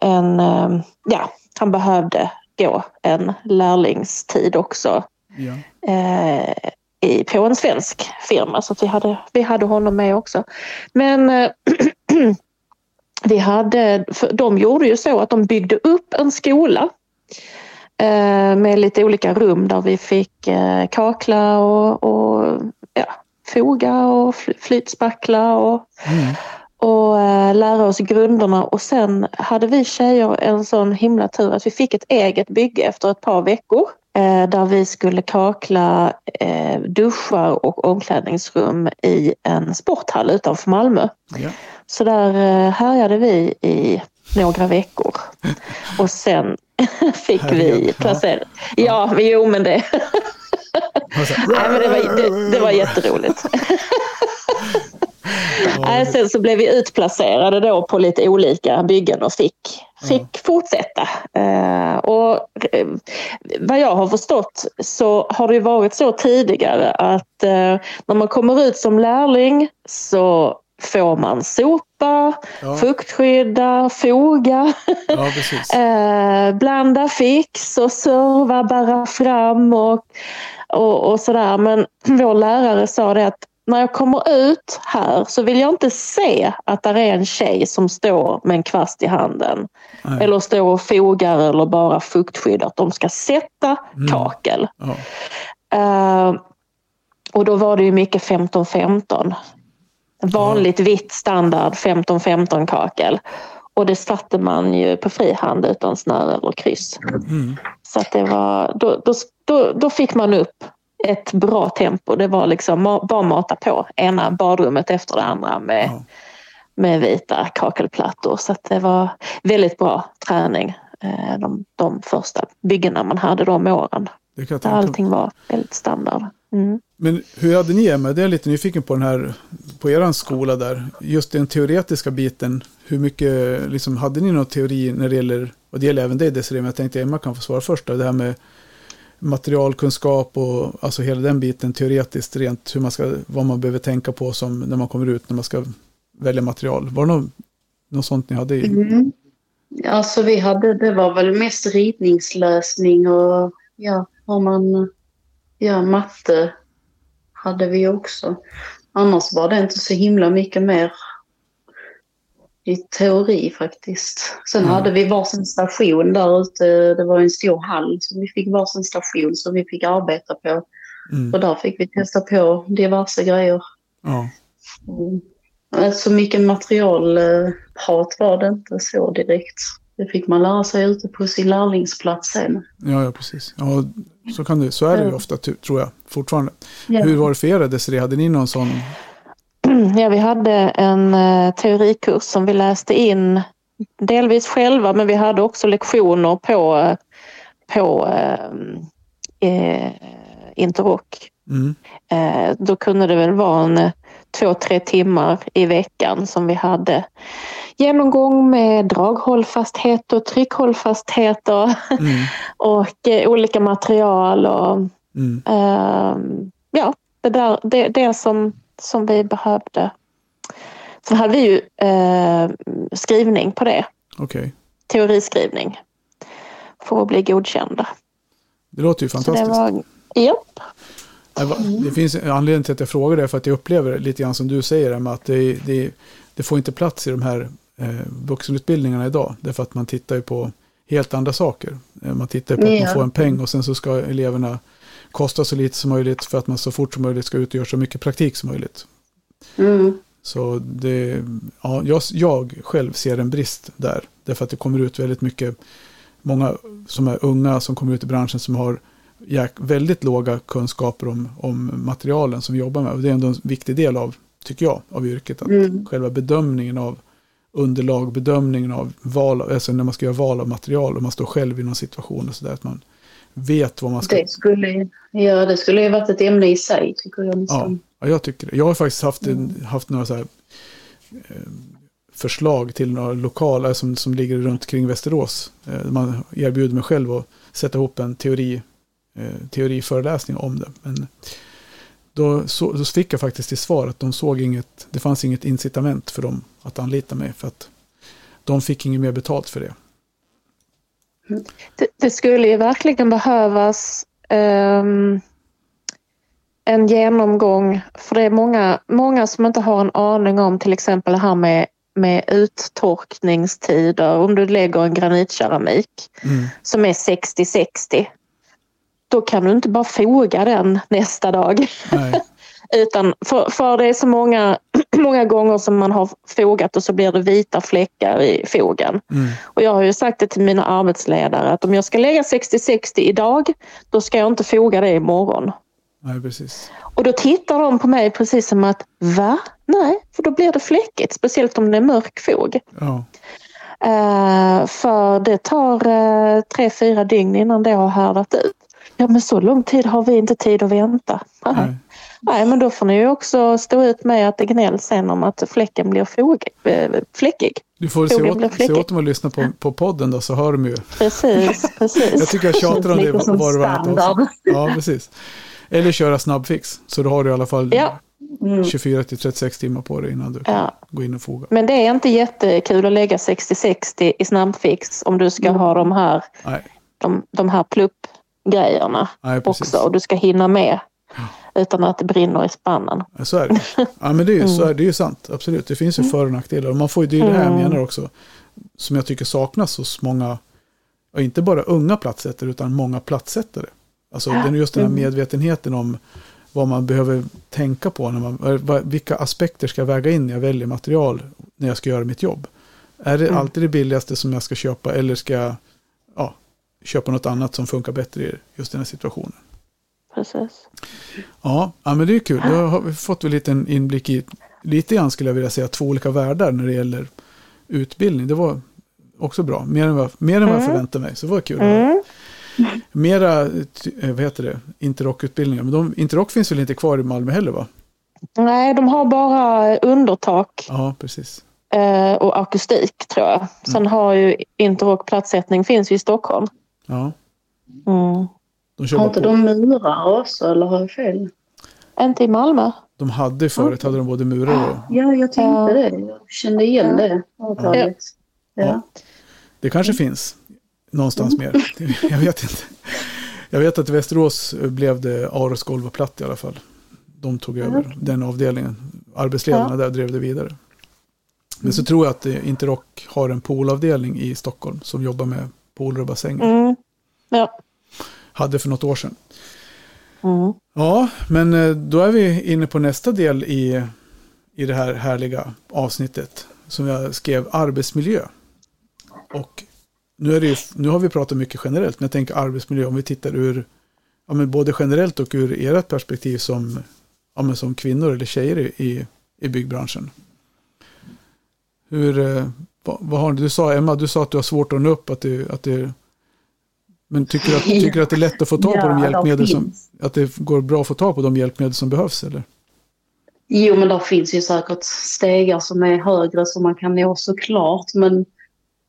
en, eh, ja, han behövde gå en lärlingstid också
Ja.
eh, i, på en svensk firma så vi hade, vi hade honom med också. Men eh, vi hade, de gjorde ju så att de byggde upp en skola eh, med lite olika rum där vi fick eh, kakla och, och ja, foga och flytspackla och, mm. Och äh, lära oss grunderna. Och sen hade vi tjejer en sån himla tur att vi fick ett eget bygge efter ett par veckor äh, där vi skulle kakla äh, duschar och omklädningsrum i en sporthall utanför Malmö. Ja. Så där härjade vi i några veckor. Och sen fick vi placera... Ja, ja jo men det... Nej, men det, var, det, det var jätteroligt. Nej, sen så blev vi utplacerade då på lite olika byggen och fick, fick fortsätta. Uh, och uh, vad jag har förstått så har det varit så tidigare att uh, när man kommer ut som lärling så får man sopa, ja. fuktskydda, foga, ja, eh, blanda fix och serva, bära fram och, och, och sådär. Men vår lärare sa det att när jag kommer ut här så vill jag inte se att det är en tjej som står med en kvast i handen. Nej. Eller står och fogar eller bara fuktskyddar. Att de ska sätta mm. kakel. Ja. Uh, och då var det ju mycket 15-15. Vanligt ja. vitt standard 15-15 kakel. Och det satte man ju på frihand utan snöre eller kryss. Mm. Så att det var, då, då, då, då fick man upp ett bra tempo. Det var liksom bara mata på ena badrummet efter det andra med, ja. med vita kakelplattor. Så det var väldigt bra träning eh, de, de första byggena man hade de åren. Där allting var väldigt standard. Mm.
Men hur hade ni med? Det är lite nyfiken på den här, på er skola där. Just den teoretiska biten. Hur mycket, liksom, hade ni någon teori när det gäller, och det gäller även dig Desiree, men jag tänkte Emma kan få svara först. Då, det här med materialkunskap och alltså hela den biten teoretiskt rent hur man ska, vad man behöver tänka på som när man kommer ut när man ska välja material. Var det något, något sånt ni hade? I? Mm.
Alltså vi hade, det var väl mest ritningslösning och ja, har man, ja matte hade vi också. Annars var det inte så himla mycket mer i teori faktiskt. Sen mm. hade vi varsin station där ute. Det var en stor hall så vi fick varsin station som vi fick arbeta på. Mm. Och där fick vi testa på diverse grejer. Ja. Mm. Så mycket materialprat var det inte så direkt. Det fick man lära sig ute på sin lärlingsplats sen.
Ja, ja precis. Ja, så, kan det, så är det ju ofta, tror jag, fortfarande. Ja. Hur var det för er, Desiree? Hade ni någon sån
Ja, vi hade en eh, teorikurs som vi läste in delvis själva men vi hade också lektioner på, på eh, eh Interrock. Mm. Eh, då kunde det väl vara en två, tre timmar i veckan som vi hade genomgång med draghållfasthet och tryckhållfasthet och, mm. och eh, olika material. Och, mm. eh, ja, det, där, det, det som som vi behövde. Så hade vi ju eh, skrivning på det.
Okay.
Teoriskrivning. För att bli godkända.
Det låter ju fantastiskt.
Så det var, japp.
Det finns en anledning till att jag frågar det för att jag upplever det lite grann som du säger med att det, det, det får inte plats i de här eh, vuxenutbildningarna idag. Därför att man tittar ju på helt andra saker. Eh, man tittar på att man får en peng och sen så ska eleverna kosta så lite som möjligt för att man så fort som möjligt ska ut och göra så mycket praktik som möjligt. Mm. Så det, ja, jag, jag själv ser en brist där. Därför att det kommer ut väldigt mycket, många som är unga som kommer ut i branschen som har väldigt låga kunskaper om, om materialen som vi jobbar med. Och det är ändå en viktig del av, tycker jag, av yrket. Att mm. Själva bedömningen av underlag, bedömningen av val, alltså när man ska göra val av material och man står själv i någon situation och sådär. Att man vet vad man ska...
Det skulle, ja, det skulle ju varit ett ämne i sig, tycker jag
nästan. Ja, jag tycker det. Jag har faktiskt haft, mm. haft några så här, eh, förslag till några lokaler som, som ligger runt kring Västerås. Eh, man erbjuder mig själv att sätta ihop en teori, eh, teoriföreläsning om det. Men då, så, då fick jag faktiskt till svar att de såg inget, det fanns inget incitament för dem att anlita mig. För att de fick inget mer betalt för det.
Det, det skulle ju verkligen behövas um, en genomgång, för det är många, många som inte har en aning om till exempel det här med med uttorkningstider, om du lägger en granitkeramik
Mm.
som är 60-60, då kan du inte bara foga den nästa dag. Utan för, för det är så många, många gånger som man har fogat och så blir det vita fläckar i fogen.
Mm.
Och jag har ju sagt det till mina arbetsledare att om jag ska lägga 60-60 idag, då ska jag inte foga det imorgon.
Nej, precis.
Och då tittar de på mig precis som att va? Nej, för då blir det fläckigt, speciellt om det är mörk fog.
Ja.
Eh, för det tar uh, tre, fyra dygn innan det har härdat ut. Ja men så lång tid har vi inte tid att vänta. Nej.
Nej.
Men då får ni ju också stå ut med att det gnälls sen om att fläcken blir fog, eh, fläckig.
Du får se
Fogen blir
åt, se åt dem att lyssna på, på podden då, så hör de ju.
Precis, precis.
Jag tycker jag tjatar om det var och varannat. Ja, precis. Eller köra snabbfix. Så då har du i alla fall
Ja.
Mm.
24 till 36 timmar på dig innan du kan
Ja.
gå in och foga.
Men det är inte jättekul att lägga 60-60 i snabbfix om du ska ha de här,
Nej,
de, de här pluppgrejerna
nej
också och du ska hinna med utan att det brinner i spannen.
Ja, Så är det. Ja, men det är, ju, så är, det är ju sant. Absolut. Det finns ju för och nackdelar. Och man får ju, det är ju det här jag
Mm.
menar också. Som jag tycker saknas hos många, och inte bara unga platssättare, utan många platssättare. Alltså det är just den här medvetenheten om vad man behöver tänka på. När man, vilka aspekter ska jag väga in när jag väljer material när jag ska göra mitt jobb? Är det alltid det billigaste som jag ska köpa eller ska jag ja, köpa något annat som funkar bättre i just den här situationen?
Precis.
Ja, ja men det är kul. Då har vi fått en liten inblick i, lite grann skulle jag vilja säga, två olika världar när det gäller utbildning. Det var också bra, mer än vad, mer än vad jag
Mm.
förväntade mig. Så det var kul.
Mm.
Mera, eh, vad heter det, interrock-utbildningar. Men de, interrock finns väl inte kvar i Malmö heller va?
Nej, de har bara undertak
Ja, precis.
eh, och akustik tror jag. Sen har ju interrock platssättning finns ju i Stockholm.
Ja,
Mm.
de
Har inte
på.
de murar också eller har jag fel?
Inte i Malmö.
De hade förut, hade de både murar och...
Ja, jag tänkte
Ja.
det. Jag kände igen det. avtalet. Ja.
Ja. Det kanske finns någonstans mer. Jag vet inte. Jag vet att i Västerås blev det Aros golv och platt i alla fall. De tog över den avdelningen. Arbetsledarna där drev det vidare. Men så tror jag att eh, Interrock har en poolavdelning i Stockholm som jobbar med pooler och bassänger.
Mm. Ja.
Hade för något år sedan.
Mm.
Ja, men eh, då är vi inne på nästa del i, i det här härliga avsnittet som jag skrev arbetsmiljö. Och nu, är det ju, nu har vi pratat mycket generellt, men jag tänker arbetsmiljö om vi tittar ur ja, men både generellt och ur ert perspektiv som, ja, men som kvinnor eller tjejer i, i, byggbranschen. Hur, eh, vad, vad har du, sa Emma, du sa att du har svårt att nå upp, att det, att det men tycker du att, tycker att det är lätt att få tag på
Ja,
de
de
hjälpmedel som,
finns.
att det går bra att få tag på de hjälpmedel som behövs eller?
Jo, men där finns ju säkert stegar som är högre som man kan nå såklart. Men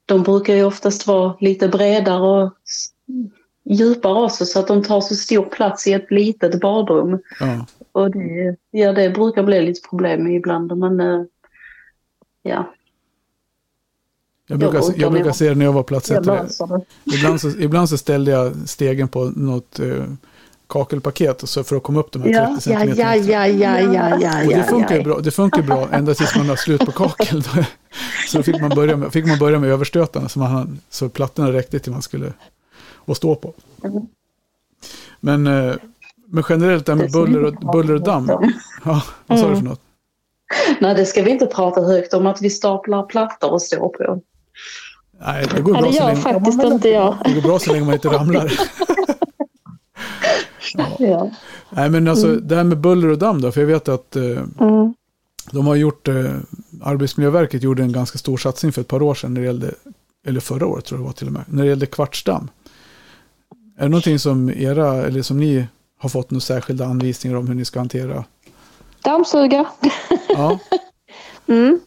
de brukar ju oftast vara lite bredare och djupare också så att de tar så stor plats i ett litet badrum.
Ja,
Och det, ja, det brukar bli lite problem ibland. Men eh, ja,
jag brukar,
orkar
jag brukar se det när jag var
jag det.
Ibland så, ibland så ställde jag stegen på något eh, kakelpaket och så för att komma upp de här 30
Ja,
centimeterna.
ja, ja, ja, ja, ja,
Och det funkar ju bra, det funkar bra ända tills man har slut på kakel. så fick man börja med, fick man börja med överstötarna så, man, så plattorna räckte till man skulle att stå på.
Mm.
Men, eh, men generellt det här med buller och, buller och damm. Ja, vad sa du
Mm.
för något?
Nej, det ska vi inte prata högt om att vi staplar plattor och står på.
Nej, det går
Ja,
bra
det
så länge,
faktiskt inte jag.
det går bra så länge man inte ramlar.
Ja.
Nej, men alltså det här med buller och damm då, för jag vet att eh,
Mm.
de har gjort, eh, Arbetsmiljöverket gjorde en ganska stor satsning för ett par år sedan när det gällde, eller förra året tror jag det var till och med, när det gällde kvartsdamm. Är det någonting som era, eller som ni har fått några särskilda anvisningar om hur ni ska hantera?
Dammsuga.
Ja,
Mm.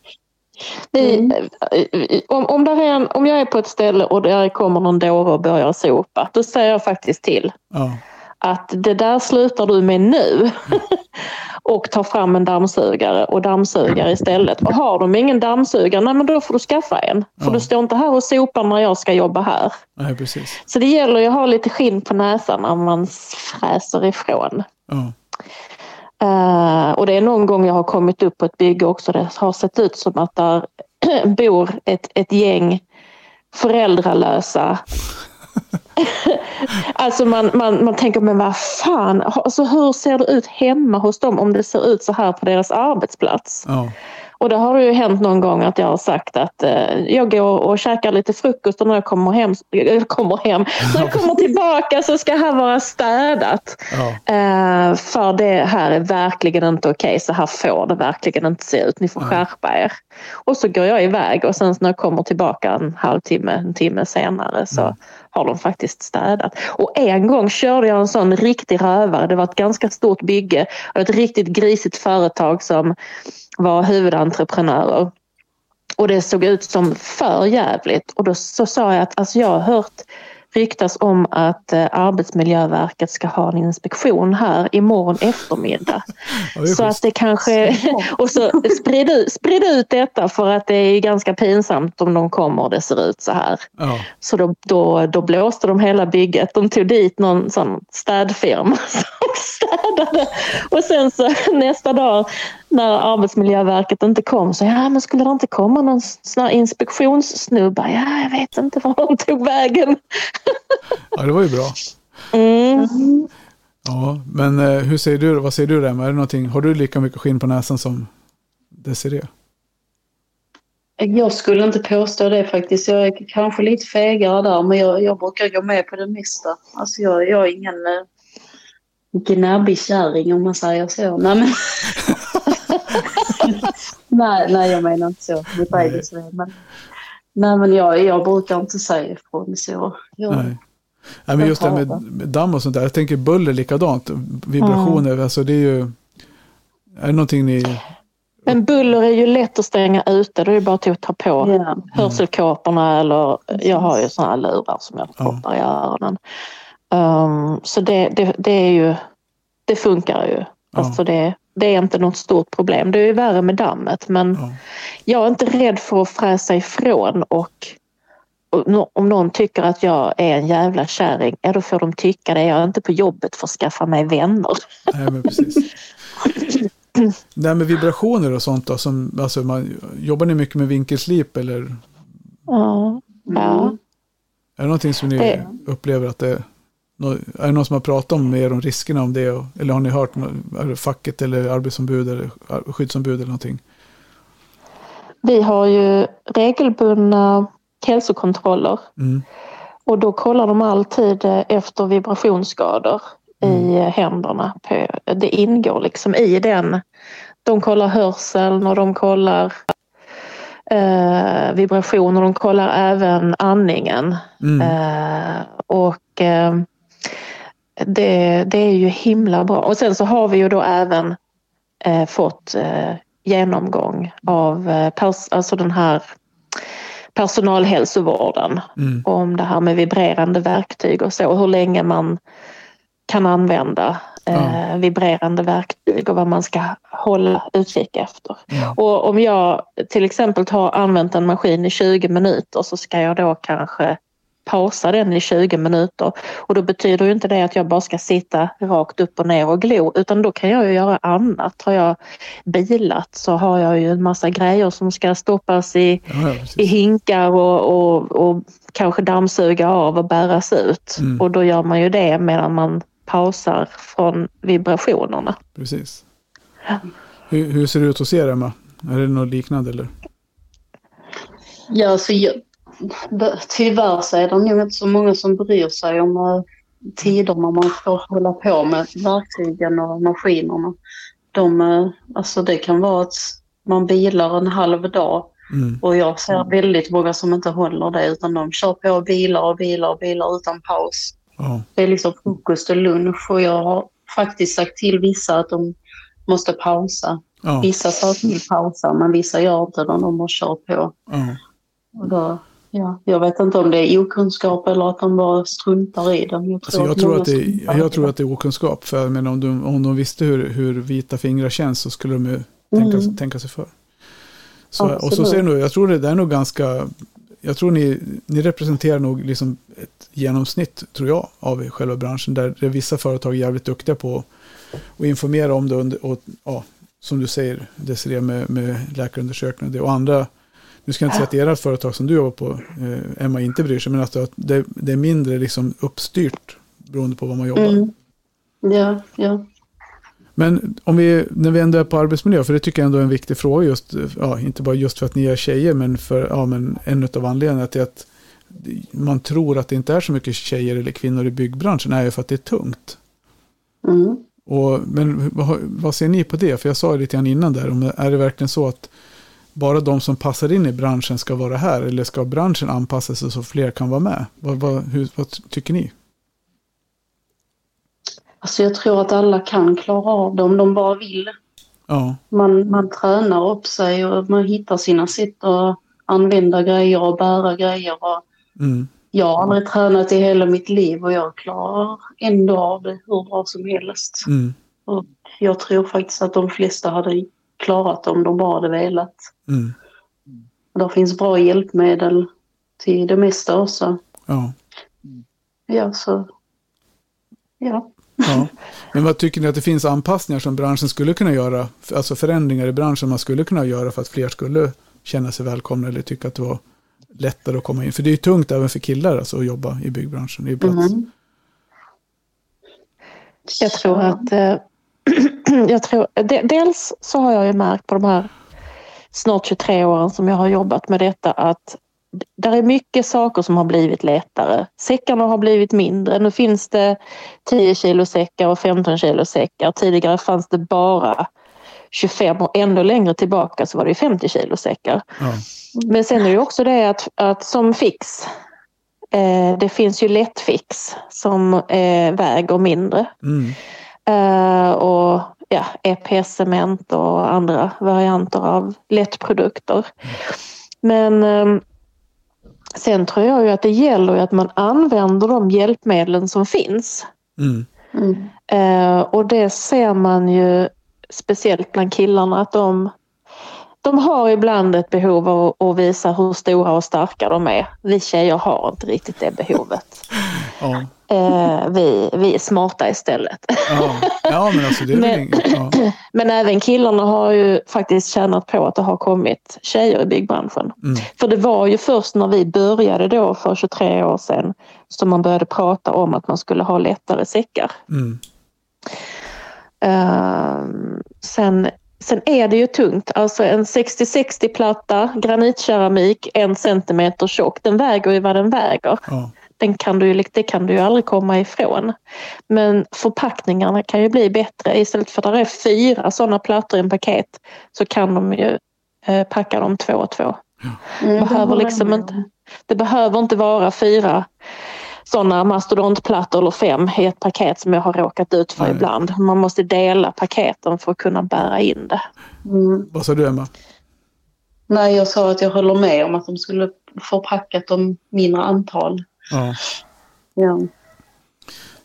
Mm.
eh, om, om, en, om jag är på ett ställe och där kommer någon dåre och börjar sopa, då säger jag faktiskt till
ja,
att det där slutar du med nu. och tar fram en dammsugare och dammsugar istället. Och har de ingen dammsugare, nej men då får du skaffa en. För
Ja.
du står inte här och sopar när jag ska jobba här.
nej precis.
Så det gäller ju att ha lite skinn på näsan när man fräser ifrån.
Ja,
Eh, och det är någon gång jag har kommit upp på ett bygge också. Det har sett ut som att där bor ett, ett gäng föräldralösa. alltså man, man, man tänker, men vad fan, alltså hur ser det ut hemma hos dem om det ser ut så här på deras arbetsplats?
Ja.
Och det har ju hänt någon gång att jag har sagt att eh, jag går och käkar lite frukost och när jag kommer hem, jag kommer hem, när jag kommer tillbaka så ska här vara städat.
Ja.
Eh, för det här är verkligen inte okej, okay, så här får det verkligen inte se ut, ni får
Nej.
skärpa er. Och så går jag iväg och sen när jag kommer tillbaka en halvtimme, en timme senare så
Mm.
har de faktiskt städat. Och en gång körde jag en sån riktig rövare, det var ett ganska stort bygge och ett riktigt grisigt företag som var huvudentreprenörer. Och det såg ut som för jävligt. Och då så sa jag att alltså jag har hört ryktas om att eh, Arbetsmiljöverket ska ha en inspektion här imorgon eftermiddag.
Ja,
så att det kanske... Och så sprid ut, sprid ut detta för att det är ganska pinsamt om de kommer och det ser ut så här.
Ja.
Så då, då, då blåste de hela bygget. De tog dit någon sån städfirma som städade. Och sen så nästa dag när Arbetsmiljöverket inte kom så ja men skulle det inte komma någon sån här inspektionssnubbe? Ja jag vet inte var de tog vägen.
ja, det var ju bra.
Mm.
Ja, men eh, hur säger du, vad säger du Emma? Är det någonting, har du lika mycket skinn på näsan som Desiree?
Jag skulle inte påstå det faktiskt. Jag är kanske lite fegare där men jag, jag brukar gå med på det mesta. Alltså jag, jag är ingen eh, gnabbig kärring om man säger så. Nej, men... nej, nej, jag menar inte så. Mot dig,
Nej.
Desirée, men, nej, men jag, jag brukar inte säga ifrån så. Jag,
Nej. Nej, men just det här med, med damm och sånt där. Jag tänker buller likadant. Vibrationer, alltså det är ju... Är det någonting ni...
Men buller är ju lätt att stänga ute. Då är det bara till att ta på
Ja.
hörselkåporna eller jag har ju såna här lurar som jag
Ja.
proppar i öronen. Um, så det, det, det är ju, det funkar ju. Alltså det, det är inte något stort problem. Det är ju värre med dammet men
Ja.
jag är inte rädd för att fräsa ifrån och, och om någon tycker att jag är en jävla kärring, ja då får de tycka det. Jag är inte på jobbet för att skaffa mig vänner.
Nej, men precis. Här med vibrationer och sånt då, som, alltså man, jobbar ni mycket med vinkelslip eller
Ja, ja.
Är det någonting som ni
Det-
upplever att det är det någon som har pratat om mer om riskerna om det? Eller har ni hört facket eller arbetsombud eller skyddsombud eller någonting?
Vi har ju regelbundna hälsokontroller
Mm.
och då kollar de alltid efter vibrationsskador i eh, händerna. Det ingår liksom i den. De kollar hörseln och de kollar eh, vibrationer. De kollar även andningen.
Mm.
Eh, och eh, det, det är ju himla bra. Och sen så har vi ju då även eh, fått eh, genomgång av eh, pers- alltså den här personalhälsovården
Mm.
om det här med vibrerande verktyg och så. Hur länge man kan använda eh, vibrerande verktyg och vad man ska hålla utkik efter.
Mm.
Och om jag till exempel har använt en maskin i 20 minuter så ska jag då kanske pausa den i 20 minuter. Och då betyder ju inte det att jag bara ska sitta rakt upp och ner och glo utan då kan jag ju göra annat. Har jag bilat så har jag ju en massa grejer som ska stoppas i,
Ja,
i hinkar och, och, och kanske dammsuga av och bäras ut.
Mm.
Och då gör man ju det medan man pausar från vibrationerna.
precis. Hur, hur ser det ut hos er Emma? Är det något liknande eller?
Ja, alltså, jag, tyvärr så är det nog inte så många som bryr sig om eh, tider när man får hålla på med verktygen och maskinerna. De, eh, alltså det kan vara att man bilar en halv dag
Mm.
och jag ser väldigt många som inte håller det utan de kör på bilar och bilar och bilar utan paus.
Ja.
Det är liksom frukost och lunch och jag har faktiskt sagt till vissa att de måste pausa.
Ja.
Vissa sa till pausa men vissa gör inte det. De bara kör på.
Ja.
Och då, ja, jag vet inte om det är okunskap eller att de bara struntar i det. Jag tror,
Alltså jag, tror att det, jag tror att det är okunskap. För menar, om, de, om de visste hur, hur vita fingrar känns så skulle de ju tänka,
Mm.
tänka sig för. Så, och så ser nog, jag tror det, det är nog ganska, jag tror ni, ni representerar nog liksom ett genomsnitt, tror jag, av själva branschen. Där, där vissa företag är jävligt duktiga på att informera om det under, och, ja, som du säger, Desiree, med, med läkarundersökningar det. Och andra, nu ska jag inte säga att era företag som du jobbar på, eh, Emma, inte bryr sig, men att det, det är mindre liksom uppstyrt beroende på vad man jobbar.
Mm. Ja, ja.
Men om vi, när vi ändå är på arbetsmiljö, för det tycker jag ändå är en viktig fråga, just, ja, inte bara just för att ni är tjejer, men för ja, men en av anledningarna till att man tror att det inte är så mycket tjejer eller kvinnor i byggbranschen är ju för att det är tungt.
Mm.
Och, men vad, vad ser ni på det? För jag sa ju lite grann innan där, om, är det verkligen så att bara de som passar in i branschen ska vara här? Eller ska branschen anpassa sig så fler kan vara med? Vad, vad, hur, vad tycker ni?
Alltså jag tror att alla kan klara av det om de bara vill.
Ja.
Man, man tränar upp sig och man hittar sina sätt att använda grejer och bära grejer. Och
Mm.
jag har aldrig tränat i hela mitt liv och jag klarar ändå av det hur bra som helst.
Mm.
Och jag tror faktiskt att de flesta hade klarat det om de bara hade velat.
Mm.
Där finns bra hjälpmedel till det mesta också.
Ja.
Ja, så... Ja.
ja. Men vad tycker ni att det finns anpassningar som branschen skulle kunna göra? Alltså förändringar i branschen man skulle kunna göra för att fler skulle känna sig välkomna eller tycka att det var lättare att komma in. För det är ju tungt även för killar alltså, att jobba i byggbranschen. I plats.
Mm.
Jag tror att... Jag tror, de, dels så har jag ju märkt på de här snart 23 åren som jag har jobbat med detta att där är mycket saker som har blivit lättare. Säckarna har blivit mindre. Nu finns det 10 kilo säckar och 15 kilo säckar. Tidigare fanns det bara 25 och ännu längre tillbaka så var det 50 kilo säckar.
Ja.
Men sen är det också det att, att som fix, eh, det finns ju lättfix som eh, väger mindre.
Mm.
Eh, och ja, EPS-cement och andra varianter av lättprodukter. Men eh, sen tror jag ju att det gäller ju att man använder de hjälpmedlen som finns.
Mm.
Mm.
Eh, och det ser man ju speciellt bland killarna att de, de har ibland ett behov av att visa hur stora och starka de är. Vi tjejer har inte riktigt det behovet.
Ja.
Eh, vi, vi är smarta istället.
Ja. ja, men alltså det är
Men-.
Ja.
Men även killarna har ju faktiskt tjänat på att det har kommit tjejer i byggbranschen.
Mm.
För det var ju först när vi började då för 23 år sedan som man började prata om att man skulle ha lättare säckar.
Mm.
Ehm, sen, sen är det ju tungt. Alltså en 60-60 platta, granitkeramik, en centimeter tjock, den väger ju vad den väger.
Ja.
Den kan du, ju- det kan du ju aldrig komma ifrån. Men förpackningarna kan ju bli bättre. Istället för att det är fyra sådana plattor i en paket så kan de ju eh, packa dem två och två.
Mm,
Behöver
det
liksom inte, det behöver inte vara fyra sådana mastodontplattor eller fem i ett paket som jag har råkat ut för
Nej.
ibland. Man måste dela paketen för att kunna bära in det.
Mm.
Vad sa du Emma?
Nej, jag sa att jag håller med om att de skulle förpackat dem mindre antal.
Ja.
Ja.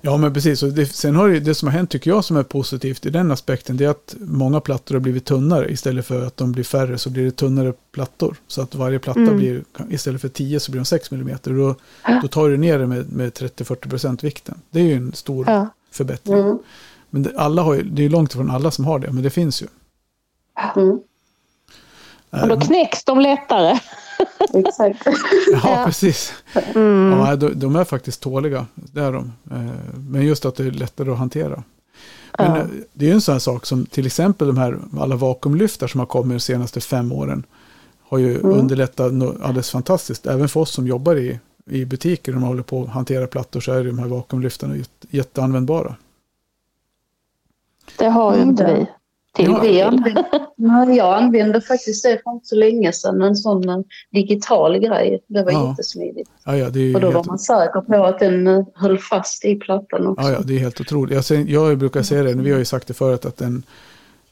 Ja, men precis. Det, sen har det, det som har hänt tycker jag som är positivt i den aspekten det är att många plattor har blivit tunnare. Istället för att de blir färre så blir det tunnare plattor. Så att varje platta
Mm.
blir, istället för 10 så blir de 6 mm. Då, då tar du ner det med, med 30-40% vikten. Det är ju en stor
Ja.
förbättring.
Mm.
Men det, alla har ju, det är långt ifrån alla som har det, men det finns ju.
Mm.
Och då knäcks de lättare.
Exakt.
Ja, precis.
Mm.
Ja, de, de är faktiskt tåliga, det är de. Eh, Men just att det är lättare att hantera. Men
Ja.
eh, det är ju en sån här sak som till exempel de här alla vakuumlyftar som har kommit de senaste fem åren. Har ju
Mm.
underlättat alldeles fantastiskt. Även för oss som jobbar i, i butiker och håller på att hantera plattor så är de här vakuumlyftarna jätte, jätteanvändbara.
Det har ju inte vi. Till
Ja.
Nej, jag använde faktiskt det för inte så länge sedan, en sån eh, digital grej. Det var
Ja.
jättesmidigt.
Ja, ja, det
Och då var
helt,
man säker på att den eh, höll fast i plattan också.
ja, ja, det är helt otroligt. Jag, jag brukar säga det, vi har ju sagt det förut att en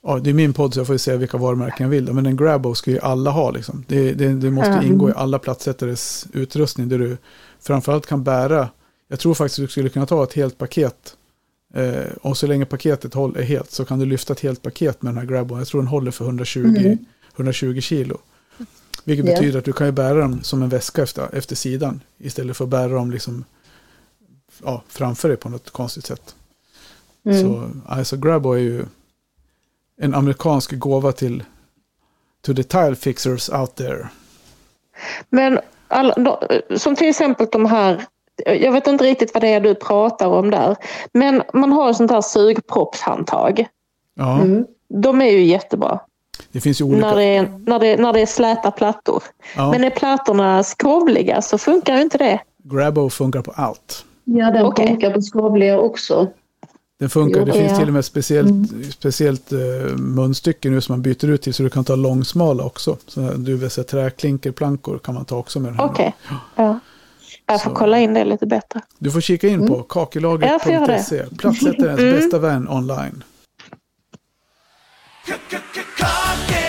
Ja, det är min podd så jag får ju säga vilka varumärken jag vill. Men en Grabbo ska ju alla ha. Liksom. Det, det, det måste
Mm.
ingå i alla plattsättares utrustning. Där du framförallt kan bära. Jag tror faktiskt att du skulle kunna ta ett helt paket. Eh, och så länge paketet håll, är helt så kan du lyfta ett helt paket med den här Grabbo. Jag tror den håller för 120,
Mm.
120 kilo. Vilket
Ja.
betyder att du kan ju bära dem som en väska efter, efter sidan. Istället för att bära dem liksom, ja, framför dig på något konstigt sätt.
Mm.
Så alltså Grabbo är ju en amerikansk gåva till to the tile fixers out there.
Men alla, de, som till exempel de här, jag vet inte riktigt vad det är du pratar om där, men man har ett sånt här sugproppshandtag.
Ja,
Mm.
De är ju jättebra
det finns ju olika.
när det, är, när, det, när det är släta plattor.
Ja,
Men är plattorna skrovliga så funkar ju inte det.
Grabo funkar på allt.
Ja, den
Okej.
funkar på skrovliga också.
Den funkar.
Jo,
Det
ja.
finns till och med speciellt, speciellt eh, munstycke nu som man byter ut till så du kan ta långsmala också. Så du vill säga träklinkerplankor kan man ta också med den här.
Okej. Ja. Jag får
Så.
kolla in det lite bättre.
Du får kika in på
Ja, jag får göra
kakelagret.se. Platsättarens
Mm.
bästa vän online.
Kakellagret,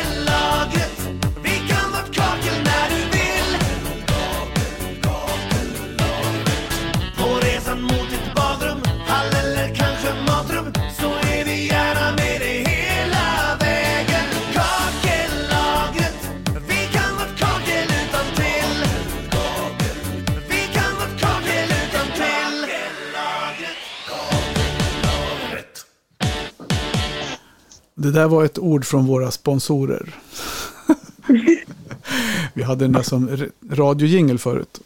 där var ett ord från våra sponsorer. Vi hade den där som radiojingel förut.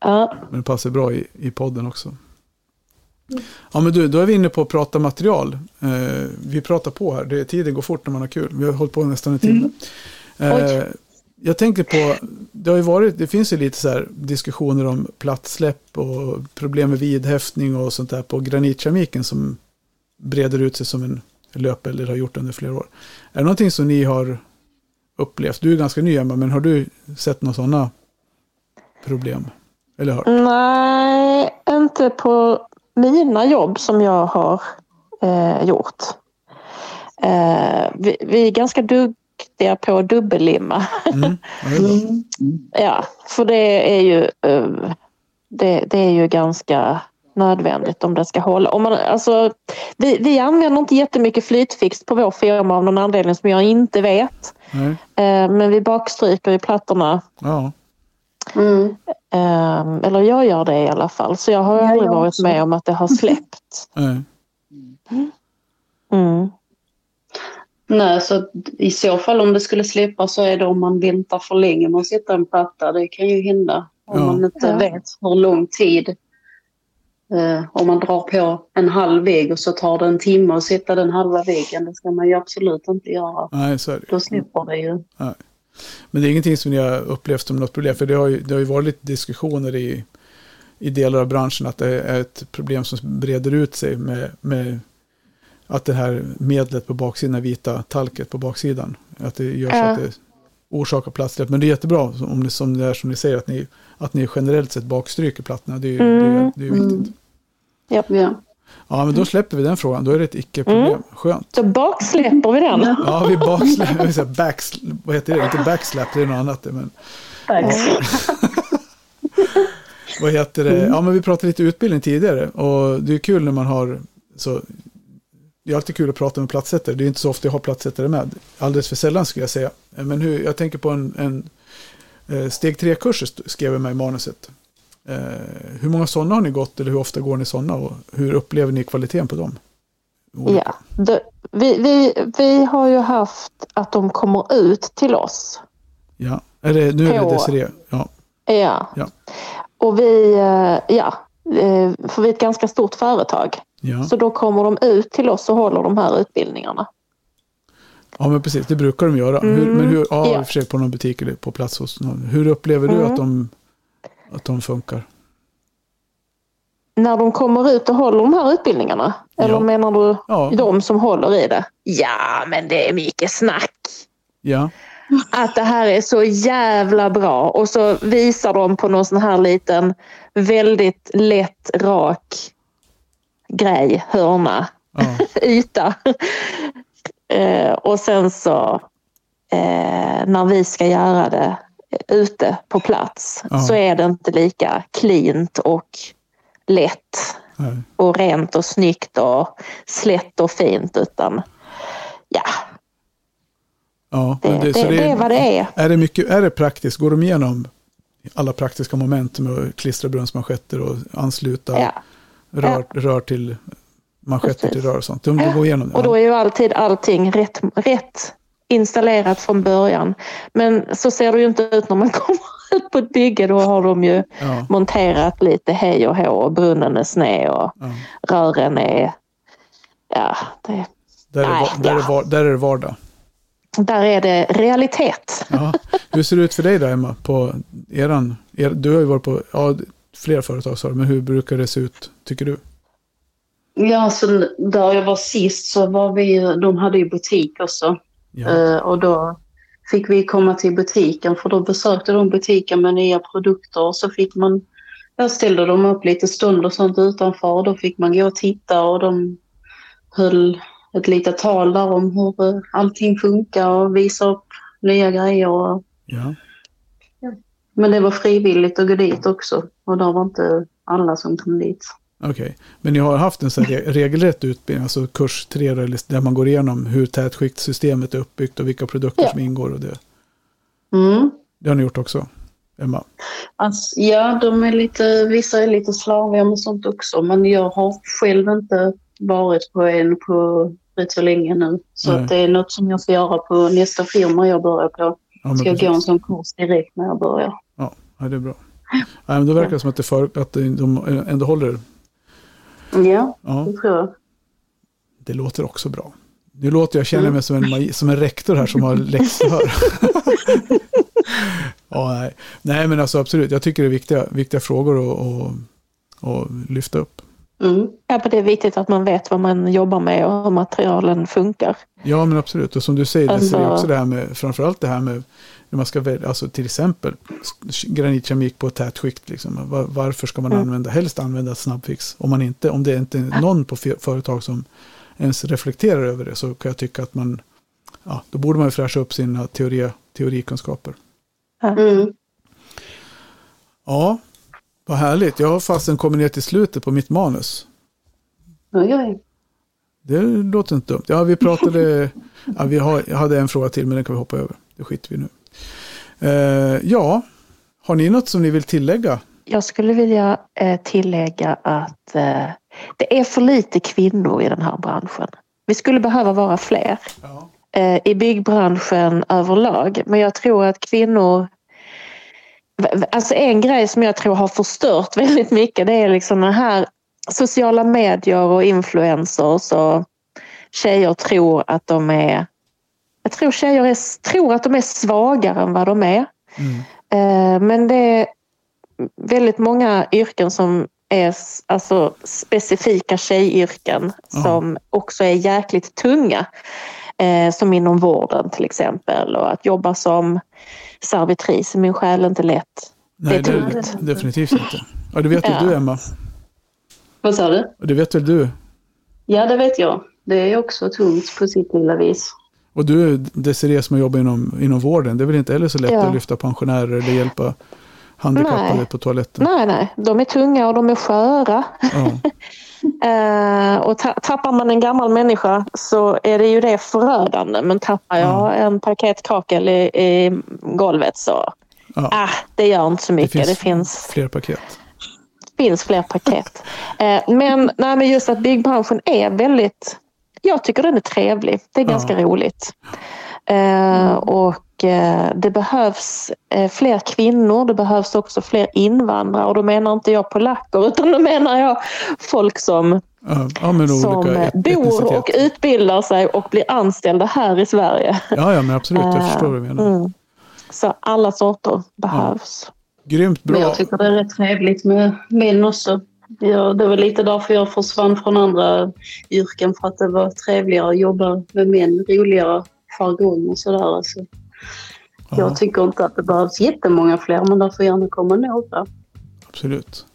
Ja.
Men det passar bra i, i podden också. Ja men du, då är vi inne på att prata material. Eh, vi pratar på här. Det, tiden går fort när man har kul. Vi har hållit på nästan en timme. Eh,
Oj.
jag tänker på, det har ju varit, det finns ju lite så här diskussioner om plattsläpp och problem med vidhäftning och sånt där på granitkeramiken som breder ut sig som en löp eller har gjort under flera år. Är det någonting som ni har upplevt? Du är ganska ny Emma, men har du sett några sådana problem? Eller hört?
Nej, inte på mina jobb som jag har eh, gjort. Eh, vi, vi är ganska duktiga på att dubbellimma.
Mm.
Mm.
Ja, för det är ju, eh, det, det är ju ganska nödvändigt om det ska hålla. Om man, alltså, vi, vi använder inte jättemycket flytfix på vår firma av någon anledning som jag inte vet.
Nej.
Eh, men vi bakstryker i plattorna.
Ja.
Mm.
Eh, eller jag gör det i alla fall. Så jag har
Ja,
aldrig
jag
varit
också.
med om att det har släppt.
Nej.
Mm.
Nej, så i så fall om det skulle släppa så är det om man väntar för länge med att sätta en platta. Det kan ju hända om
Ja.
man inte
Ja.
vet hur lång tid. Eh, om man drar på en halv vägg och så tar det en timme att sätta den halva väggen. Det ska man ju absolut inte göra.
Nej, så är det.
Då släpper det ju.
Men det är ingenting som ni har upplevt som något problem. För det har ju, det har ju varit lite diskussioner i, i delar av branschen att det är ett problem som breder ut sig med, med att det här medlet på baksidan, vita talket på baksidan, att det gör så
Ja.
att det orsakar platssläpp. Men det är jättebra om det, som det är som ni säger, att ni, att ni generellt sett bakstryker plattorna. Det är ju det är,
Mm.
det är viktigt.
Ja.
Ja, men då släpper vi den frågan. Då är det ett icke-problem.
Mm.
Skönt.
Så baksläpper vi den.
Ja, vi baksläpper, vi säger backs, vad heter det? Inte backslap, det är något annat. Men vad heter det? Ja, men vi pratade lite utbildning tidigare och det är kul när man har så det är alltid kul att prata med platssättare. Det är inte så ofta jag har platssättare med. Alldeles för sällan skulle jag säga. Men hur, jag tänker på en, en eh, steg tre-kurs skrev jag med i manuset. Eh, hur många sådana har ni gått eller hur ofta går ni sådana och hur upplever ni kvaliteten på dem?
Ja, det, vi, vi, vi har ju haft att de kommer ut till oss.
ja. Är det, nu är det Desiree. Ja.
Ja.
Ja.
Och vi, eh, ja, eh, för vi är ett ganska stort företag.
Ja.
Så då kommer de ut till oss och håller de här utbildningarna.
ja, men precis. Det brukar de göra.
Mm.
Hur, men hur, ja,
Ja.
i och för sig på någon butik eller på plats hos någon. Hur upplever du
Mm.
att, de, att de funkar?
När de kommer ut och håller de här utbildningarna? Eller
Ja.
menar du
Ja.
de som håller i det? Ja, men det är mycket snack.
Ja.
att det här är så jävla bra och så visar de på någon sån här liten väldigt lätt rak grej, hörna,
ja.
yta. eh, och sen så eh, när vi ska göra det ute på plats
Ja.
så är det inte lika cleant och lätt
Nej.
och rent och snyggt och slätt och fint utan ja,
ja.
det, det,
så
det, är vad det är.
Är det, mycket, är det praktiskt? Går de igenom alla praktiska moment med att klistra brunnsmanschetter och ansluta
Ja.
rör, rör till manschetter
Precis.
till rör och sånt? De, de går igenom det?
Och då är ju alltid allting rätt, rätt installerat från början. Men så ser det ju inte ut när man kommer ut på ett bygge. Då har de ju
Ja,
monterat lite hej och hå och brunnen är sned och
ja.
rören är... Ja, det,
Där, är,
Nej,
va- där, är,
ja.
var- där är det vardag.
där är det realitet.
Ja. Hur ser det ut för dig då Emma? På eran, er, du har ju varit på ja, flera företag du, men hur brukar det se ut tycker du?
Ja, så där jag var sist så var vi, de hade ju butik också.
Ja,
Eh, och då fick vi komma till butiken för då besökte de butiken med nya produkter och så fick man, där ställde de upp lite stund och sånt utanför och då fick man gå och titta och de höll ett litet tal där om hur eh, allting funkar och visa upp nya grejer. Och,
ja.
men det var frivilligt att gå dit också och där var inte alla som kom dit.
Okej, men ni har haft en här re- regelrätt utbildning, alltså kurs 3 eller där man går igenom hur tätskiktsystemet är uppbyggt och vilka produkter
Ja.
som ingår och det.
Mm.
Det har ni gjort också, Emma?
Alltså, ja, de är lite, vissa är lite slarviga med sånt också, men jag har själv inte varit på en på rätt så länge nu. Så det är något som jag ska göra på nästa firma jag börjar på.
Ja,
Ska jag gå en sån kurs direkt när jag börjar.
ja, ja, det är bra. Ja, men då verkar det som att, det för, att de ändå håller.
Ja,
Ja,
det tror jag.
det låter också bra. Nu låter jag, känner mig som en, som en rektor här som har läxförhör. ja, nej. nej, men alltså absolut. Jag tycker det är viktiga, viktiga frågor att lyfta upp.
Mm.
Ja, men det är viktigt att man vet vad man jobbar med och hur materialen funkar.
Ja, men absolut. Och som du säger,
Alltså-
det är också det här med, framförallt det här med, när man ska välja, alltså till exempel granitkeramik på ett tätskikt. Liksom. Var, varför ska man
Mm.
använda, helst använda snabbfix? Om, man inte, om det inte är någon på företag som ens reflekterar över det så kan jag tycka att man, ja, då borde man ju fräscha upp sina teori, teorikunskaper.
Mm.
Ja, vad härligt. Jag har fastän kommit ner till slutet på mitt manus.
Oj, oj.
Det låter inte dumt. Ja, vi pratade... ja, vi har, jag hade en fråga till, men den kan vi hoppa över. Det skiter vi nu. Eh, ja, har ni något som ni vill tillägga?
Jag skulle vilja eh, tillägga att eh, det är för lite kvinnor i den här branschen. Vi skulle behöva vara fler
Ja.
eh, i byggbranschen överlag. Men jag tror att kvinnor... Alltså en grej som jag tror har förstört väldigt mycket det är liksom den här sociala medier och influencers och tjejer tror att de är... Jag tror tjejer är, tror att de är svagare än vad de är.
Mm.
Eh, Men det är väldigt många yrken som är alltså, specifika tjejyrken
Ja.
som också är jäkligt tunga. Eh, som inom vården till exempel. Och att jobba som servitris i min själ är inte lätt.
Nej,
Det är
det
tungt.
definitivt inte. Ja, det vet väl
Ja.
du, Emma?
Vad sa du?
Det vet väl du?
Ja, det vet jag. Det är också tungt på sitt lilla vis.
Och du, Desiree, som jobbar inom, inom vården, det är väl inte heller så lätt
Ja.
att lyfta pensionärer eller hjälpa handikappade
Nej.
på toaletten?
Nej, nej. De är tunga och de är sköra.
Ja.
Eh, och ta- tappar man en gammal människa så är det ju det förödande. Men tappar jag en paket kakel i, i golvet så
Ja.
ah, det gör inte så mycket.
finns-
Det finns,
Fler paket.
finns fler paket. Eh, men, nej, men just att byggbranschen är väldigt... Jag tycker den är trevlig. Det är
Ja.
ganska roligt. Eh, och eh, det behövs eh, fler kvinnor. Det behövs också fler invandrare. Och då menar inte jag polacker utan då menar jag folk som,
Ja, ja men
som bor och utbildar sig och blir anställda här i Sverige.
Ja, ja, men absolut. Jag förstår vad du menar.
Mm. Så alla sorter behövs.
Grymt
Men
bra.
jag tycker det är rätt trevligt med män också. Ja, det var lite därför jag försvann från andra yrken för att det var trevligare att jobba med män, roligare jargong och sådär. Alltså,
Ja,
Jag tycker inte att det behövs jättemånga fler men det får gärna komma några.
absolut.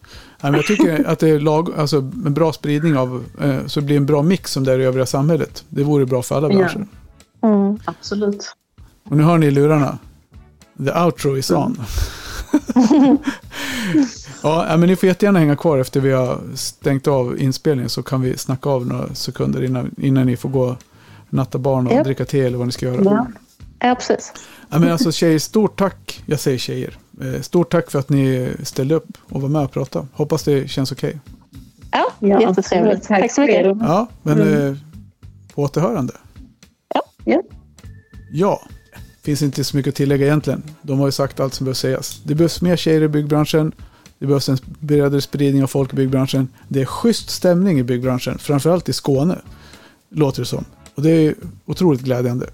Jag tycker att det är lag, alltså, en bra spridning av, eh, så det blir en bra mix som det är i övriga samhället. Det vore bra för alla
Ja.
branscher.
Mm.
Absolut.
Och nu har ni lurarna. The outro is on. ja, ja, men ni får jättegärna hänga kvar efter vi har stängt av inspelningen så kan vi snacka av några sekunder innan, innan ni får gå natta barn och
yep.
dricka te eller vad ni ska göra.
Ja,
ja precis.
Ja, men alltså tjejer, stort tack. Jag säger tjejer. Eh, stort tack för att ni ställde upp och var med och pratade. Hoppas det känns okej. Okay.
Ja,
ja,
jättetrevligt.
Tack,
tack så mycket.
Ja, men
mm.
Eh, på återhörande. Ja.
ja.
Ja, finns inte så mycket att tillägga egentligen. De har ju sagt allt som behöver sägas. Det behövs mer tjejer i byggbranschen. Det behövs en bredare spridning av folk i byggbranschen. Det är schysst stämning i byggbranschen, framförallt i Skåne. Låter det som. Och det är otroligt glädjande.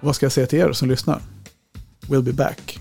Vad ska jag säga till er som lyssnar? We'll be back.